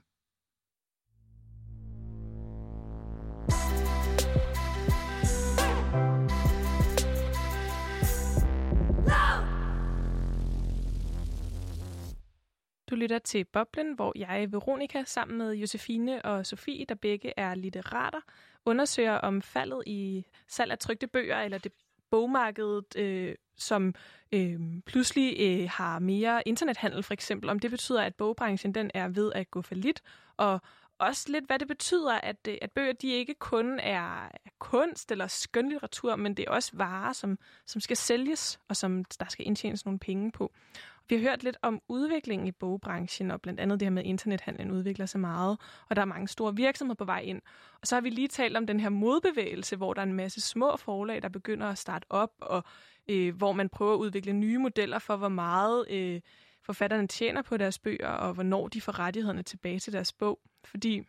Du lytter til Boblen, hvor jeg, Veronika, sammen med Josefine og Sofie, der begge er litterater, undersøger om faldet i salg af trygte bøger, eller det bogmarkedet, øh, som øh, pludselig øh, har mere internethandel for eksempel, om det betyder, at bogbranchen den er ved at gå for lidt, og også lidt, hvad det betyder, at, øh, at bøger de ikke kun er kunst eller skønlitteratur, men det er også varer, som, som skal sælges, og som der skal indtjenes nogle penge på. Vi har hørt lidt om udviklingen i bogbranchen, og blandt andet det her med, at internethandlen udvikler sig meget, og der er mange store virksomheder på vej ind. Og så har vi lige talt om den her modbevægelse, hvor der er en masse små forlag, der begynder at starte op, og øh, hvor man prøver at udvikle nye modeller for, hvor meget øh, forfatterne tjener på deres bøger, og hvornår de får rettighederne tilbage til deres bog. Fordi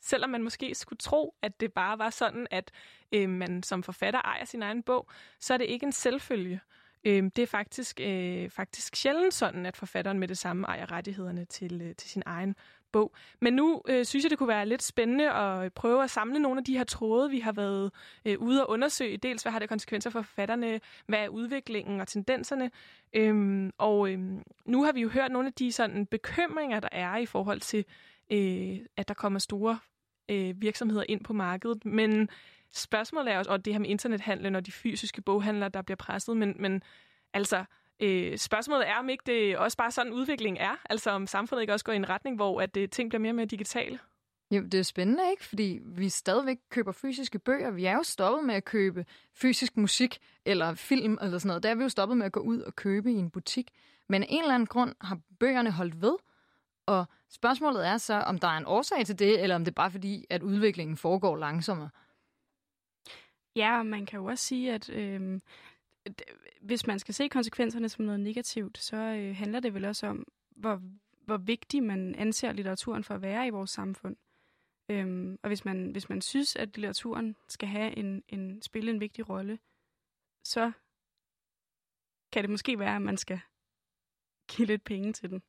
selvom man måske skulle tro, at det bare var sådan, at øh, man som forfatter ejer sin egen bog, så er det ikke en selvfølge. Øh, det er faktisk, øh, faktisk sjældent sådan, at forfatteren med det samme ejer rettighederne til, øh, til sin egen bog. Men nu øh, synes jeg, det kunne være lidt spændende at øh, prøve at samle nogle af de her tråde, vi har været øh, ude og undersøge. Dels, hvad har det konsekvenser for forfatterne? Hvad er udviklingen og tendenserne? Øhm, og øhm, nu har vi jo hørt nogle af de sådan bekymringer, der er i forhold til, øh, at der kommer store øh, virksomheder ind på markedet. Men spørgsmålet er også, og det her med internethandlen og de fysiske boghandlere, der bliver presset, men, men altså, øh, spørgsmålet er, om ikke det også bare sådan udvikling er, altså om samfundet ikke også går i en retning, hvor at det, øh, ting bliver mere og mere digitale. Jo, det er spændende, ikke? Fordi vi stadigvæk køber fysiske bøger. Vi er jo stoppet med at købe fysisk musik eller film eller sådan noget. Der er vi jo stoppet med at gå ud og købe i en butik. Men af en eller anden grund har bøgerne holdt ved. Og spørgsmålet er så, om der er en årsag til det, eller om det er bare fordi, at udviklingen foregår langsommere. Ja, man kan jo også sige, at øh, hvis man skal se konsekvenserne som noget negativt, så øh, handler det vel også om, hvor, hvor vigtig man anser litteraturen for at være i vores samfund. Øhm, og hvis man, hvis man synes, at litteraturen skal have en, en spille en vigtig rolle, så kan det måske være, at man skal give lidt penge til den.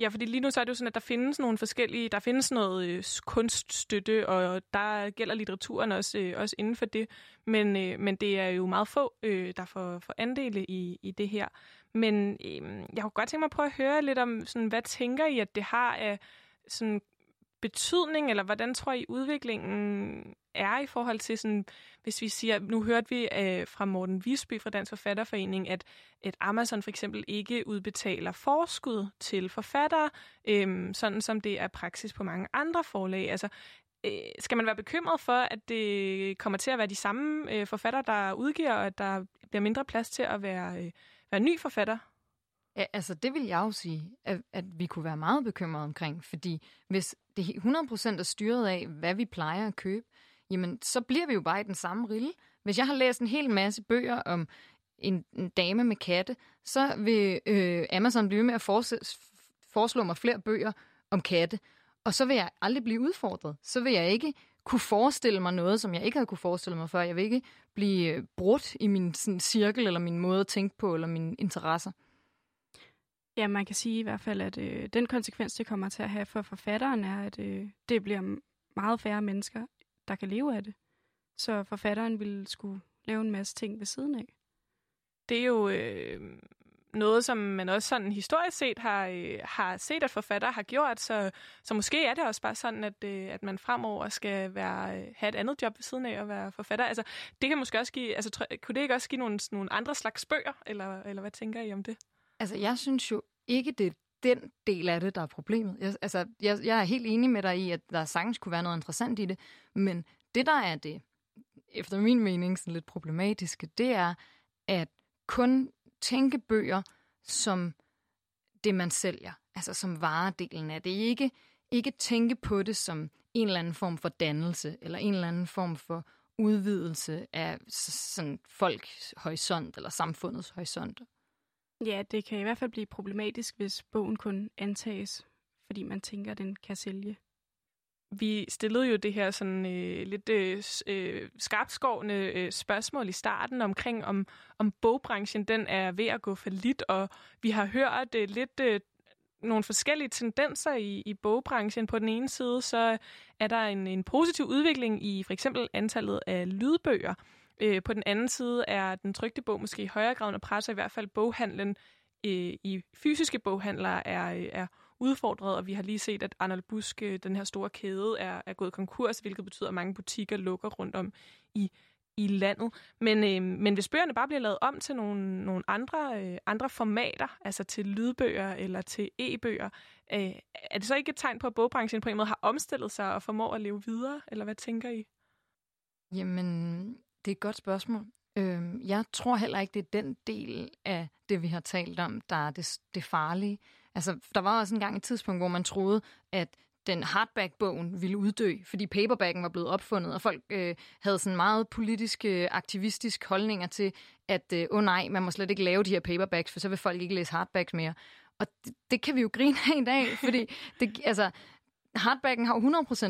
Ja, fordi lige nu så er det jo sådan, at der findes nogle forskellige, der findes noget øh, kunststøtte, og der gælder litteraturen også, øh, også inden for det. Men, øh, men det er jo meget få, øh, der får, får andele i, i det her. Men øh, jeg kunne godt tænke mig at prøve at høre lidt om, sådan, hvad tænker I, at det har af sådan betydning, eller hvordan tror I udviklingen er i forhold til sådan, hvis vi siger, nu hørte vi øh, fra Morten Visby fra Dansk Forfatterforening, at, at Amazon for eksempel ikke udbetaler forskud til forfattere, øh, sådan som det er praksis på mange andre forlag. Altså, øh, skal man være bekymret for, at det kommer til at være de samme øh, forfattere, der udgiver, og at der bliver mindre plads til at være, øh, være ny forfatter? Ja, altså det vil jeg jo sige, at, at vi kunne være meget bekymrede omkring, fordi hvis det 100% er styret af, hvad vi plejer at købe, jamen så bliver vi jo bare i den samme rille. Hvis jeg har læst en hel masse bøger om en, en dame med katte, så vil øh, Amazon blive med at foreslå mig flere bøger om katte, og så vil jeg aldrig blive udfordret. Så vil jeg ikke kunne forestille mig noget, som jeg ikke havde kunne forestille mig før. Jeg vil ikke blive øh, brudt i min sådan, cirkel, eller min måde at tænke på, eller mine interesser. Ja, man kan sige i hvert fald, at øh, den konsekvens, det kommer til at have for forfatteren, er, at øh, det bliver meget færre mennesker, der kan leve af det. Så forfatteren vil skulle lave en masse ting ved siden af. Det er jo øh, noget, som man også sådan historisk set har, øh, har set, at forfattere har gjort, så, så måske er det også bare sådan, at, øh, at man fremover skal være, øh, have et andet job ved siden af at være forfatter. Altså, det kan måske også give, altså, kunne det ikke også give nogle, nogle andre slags bøger, eller, eller hvad tænker I om det? Altså, jeg synes jo ikke, det er den del af det, der er problemet. Jeg, altså, jeg, jeg er helt enig med dig i, at der sagtens kunne være noget interessant i det, men det, der er det, efter min mening, sådan lidt problematiske, det er at kun tænke bøger som det, man sælger. Altså som varedelen af det. Ikke, ikke tænke på det som en eller anden form for dannelse, eller en eller anden form for udvidelse af sådan folks horisont, eller samfundets horisont. Ja, det kan i hvert fald blive problematisk, hvis bogen kun antages, fordi man tænker, at den kan sælge. Vi stillede jo det her sådan øh, lidt øh, øh, skarpskårende øh, spørgsmål i starten omkring, om, om bogbranchen den er ved at gå for lidt, og vi har hørt øh, lidt øh, nogle forskellige tendenser i, i bogbranchen. På den ene side, så er der en, en positiv udvikling i for eksempel antallet af lydbøger. Øh, på den anden side er den trygte bog måske i højere grad under pres, i hvert fald boghandlen øh, i fysiske boghandlere er, øh, er udfordret, og vi har lige set, at Arnold Busk, øh, den her store kæde, er, er gået konkurs, hvilket betyder, at mange butikker lukker rundt om i, i landet. Men, øh, men hvis bøgerne bare bliver lavet om til nogle, nogle andre, øh, andre formater, altså til lydbøger eller til e-bøger, øh, er det så ikke et tegn på, at bogbranchen på en måde har omstillet sig og formår at leve videre, eller hvad tænker I? Jamen, det er et godt spørgsmål. Øhm, jeg tror heller ikke, det er den del af det, vi har talt om, der er det, det farlige. Altså, der var også engang et tidspunkt, hvor man troede, at den hardback-bogen ville uddø, fordi paperbacken var blevet opfundet, og folk øh, havde sådan meget politiske, aktivistiske holdninger til, at øh, oh nej, man må slet ikke lave de her paperbacks, for så vil folk ikke læse hardbacks mere. Og det, det kan vi jo grine af i dag, fordi det, altså, hardbacken har jo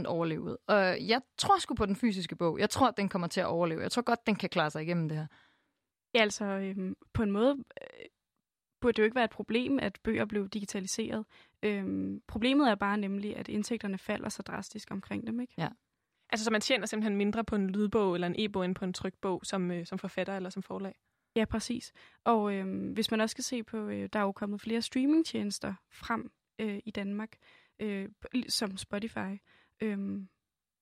100% overlevet, og jeg tror sgu på den fysiske bog. Jeg tror, at den kommer til at overleve. Jeg tror godt, den kan klare sig igennem det her. Ja, altså øhm, på en måde, øh, burde det jo ikke være et problem, at bøger blev digitaliseret. Øhm, problemet er bare nemlig, at indtægterne falder så drastisk omkring dem, ikke? Ja. Altså, så man tjener simpelthen mindre på en lydbog eller en e-bog end på en trykbog som, øh, som forfatter eller som forlag? Ja, præcis. Og øhm, hvis man også skal se på, øh, der er jo kommet flere streamingtjenester frem øh, i Danmark, øh, som Spotify. Øhm,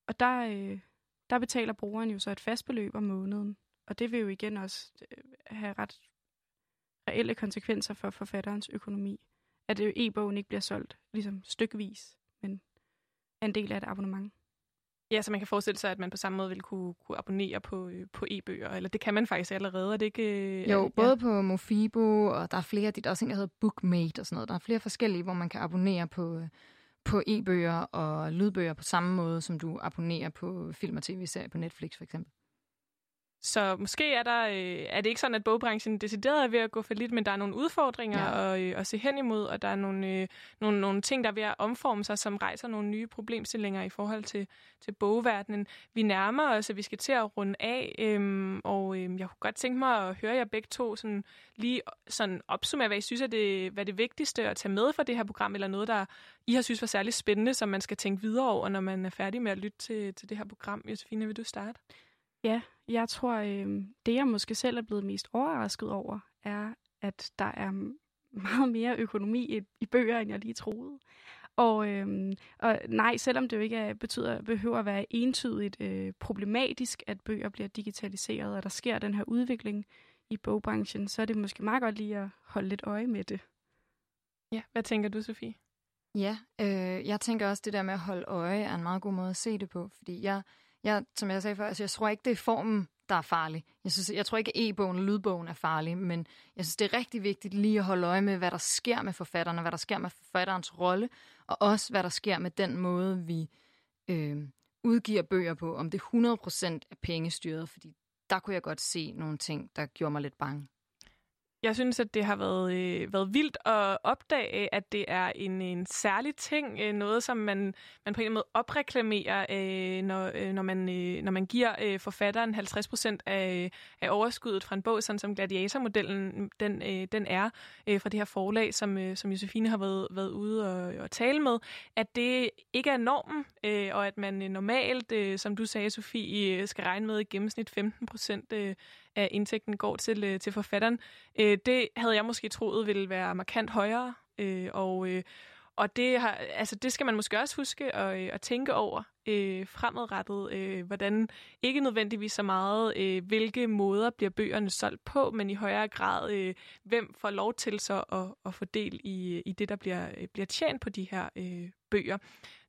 og der, øh, der betaler brugeren jo så et fast beløb om måneden. Og det vil jo igen også øh, have ret reelle konsekvenser for forfatterens økonomi. At øh, e-bogen ikke bliver solgt ligesom stykvis, men er en del af et abonnement. Ja, så man kan forestille sig, at man på samme måde vil kunne, kunne abonnere på, øh, på e-bøger, eller det kan man faktisk allerede, er det ikke? Jo, ja. både på Mofibo, og der er flere, der er også en, der hedder Bookmate og sådan noget. Der er flere forskellige, hvor man kan abonnere på, på e-bøger og lydbøger på samme måde, som du abonnerer på film og tv-serier på Netflix for eksempel. Så måske er, der, øh, er det ikke sådan, at bogbranchen decideret er ved at gå for lidt, men der er nogle udfordringer ja. at, øh, at se hen imod, og der er nogle, øh, nogle, nogle ting, der er ved at omforme sig, som rejser nogle nye problemstillinger i forhold til, til bogverdenen. Vi nærmer os, at vi skal til at runde af, øhm, og øhm, jeg kunne godt tænke mig at høre jer begge to sådan, lige sådan opsummere, hvad I synes er det, hvad det vigtigste at tage med fra det her program, eller noget, der I har synes var særlig spændende, som man skal tænke videre over, når man er færdig med at lytte til, til det her program. Josefine, vil du starte? Ja, jeg tror, øh, det jeg måske selv er blevet mest overrasket over, er, at der er meget mere økonomi i, i bøger, end jeg lige troede. Og, øh, og nej, selvom det jo ikke er, betyder, behøver at være entydigt øh, problematisk, at bøger bliver digitaliseret, og der sker den her udvikling i bogbranchen, så er det måske meget godt lige at holde lidt øje med det. Ja, hvad tænker du, Sofie? Ja, øh, jeg tænker også, det der med at holde øje er en meget god måde at se det på, fordi jeg jeg, som jeg sagde før, altså jeg tror ikke, det er formen, der er farlig. Jeg, synes, jeg tror ikke, at e-bogen og lydbogen er farlig, men jeg synes, det er rigtig vigtigt lige at holde øje med, hvad der sker med forfatterne, hvad der sker med forfatterens rolle, og også hvad der sker med den måde, vi øh, udgiver bøger på, om det 100% er pengestyret, fordi der kunne jeg godt se nogle ting, der gjorde mig lidt bange. Jeg synes, at det har været, øh, været vildt at opdage, at det er en, en særlig ting, øh, noget som man, man på en eller anden måde opreklamerer, øh, når, øh, når, man, øh, når man giver øh, forfatteren 50 procent af, øh, af overskuddet fra en bog, sådan som Gladiator-modellen den, øh, den er øh, fra det her forlag, som, øh, som Josefine har været, været ude og, og tale med, at det ikke er normen, øh, og at man normalt, øh, som du sagde, Sofie, øh, skal regne med i gennemsnit 15 procent øh, af indtægten går til, øh, til forfatteren. Øh, det havde jeg måske troet ville være markant højere, øh, og, øh, og det, har, altså, det skal man måske også huske at, øh, at tænke over øh, fremadrettet, øh, hvordan ikke nødvendigvis så meget, øh, hvilke måder bliver bøgerne solgt på, men i højere grad, øh, hvem får lov til så at, at få del i, i det, der bliver, øh, bliver tjent på de her øh, bøger.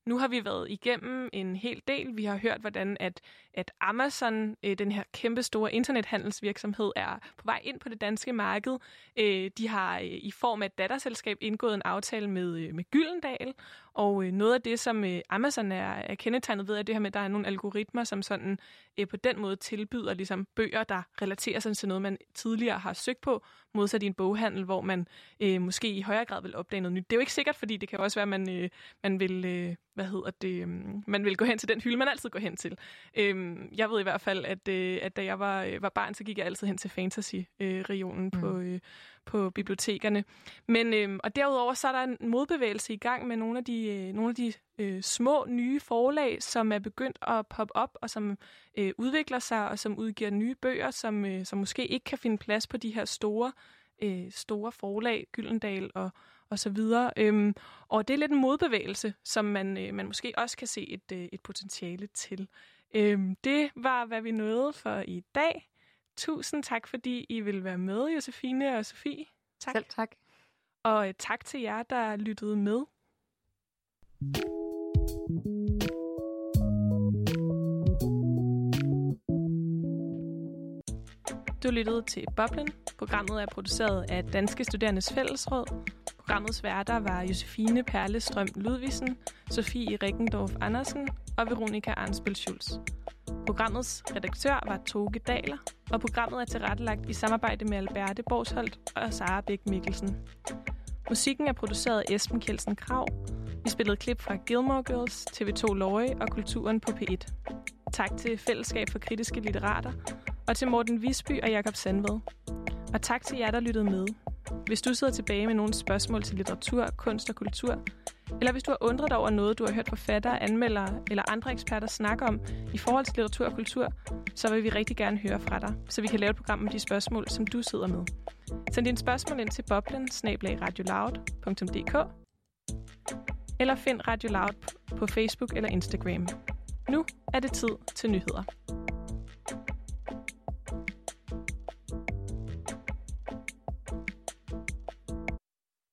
Nu har vi været igennem en hel del. Vi har hørt, hvordan at, at Amazon, øh, den her kæmpe store internethandelsvirksomhed, er på vej ind på det danske marked. Øh, de har øh, i form af et datterselskab indgået en aftale med, øh, med Gyldendal, og øh, noget af det, som øh, Amazon er, er kendetegnet ved, er det her med, at der er nogle algoritmer, som sådan øh, på den måde tilbyder ligesom, bøger, der relaterer sig til noget, man tidligere har søgt på, modsat i en boghandel, hvor man øh, måske i højere grad vil opdage noget nyt. Det er jo ikke sikkert, fordi det kan også være, at man, øh, man vil... Øh, hvad hedder det, um, man vil gå hen til den hylde, man altid går hen til. Um, jeg ved i hvert fald, at, uh, at da jeg var, uh, var barn, så gik jeg altid hen til fantasy-regionen uh, mm. på, uh, på bibliotekerne. Men, um, og derudover så er der en modbevægelse i gang med nogle af de, uh, nogle af de uh, små nye forlag, som er begyndt at poppe op, og som uh, udvikler sig, og som udgiver nye bøger, som, uh, som måske ikke kan finde plads på de her store, uh, store forlag, Gyldendal og og så videre. Øhm, og det er lidt en modbevægelse, som man, øh, man måske også kan se et, øh, et potentiale til. Øhm, det var, hvad vi nåede for i dag. Tusind tak, fordi I vil være med, Josefine og Sofie. Tak. Selv tak. Og øh, tak til jer, der lyttede med. Du lyttede til Boblen. Programmet er produceret af Danske Studerendes Fællesråd. Programmets værter var Josefine Perlestrøm Ludvigsen, Sofie Rikkendorf Andersen og Veronika Arnsbøl Schulz. Programmets redaktør var Toge Daler, og programmet er tilrettelagt i samarbejde med Alberte Borsholdt og Sara Bæk Mikkelsen. Musikken er produceret af Esben Kjeldsen Krav. Vi spillede klip fra Gilmore Girls, TV2 Løje og Kulturen på P1. Tak til Fællesskab for Kritiske Litterater, og til Morten Visby og Jakob Sandved. Og tak til jer, der lyttede med. Hvis du sidder tilbage med nogle spørgsmål til litteratur, kunst og kultur, eller hvis du har undret dig over noget, du har hørt forfattere, anmeldere eller andre eksperter snakke om i forhold til litteratur og kultur, så vil vi rigtig gerne høre fra dig, så vi kan lave et program om de spørgsmål, som du sidder med. Send dine spørgsmål ind til boblen eller find Radio Loud på Facebook eller Instagram. Nu er det tid til nyheder.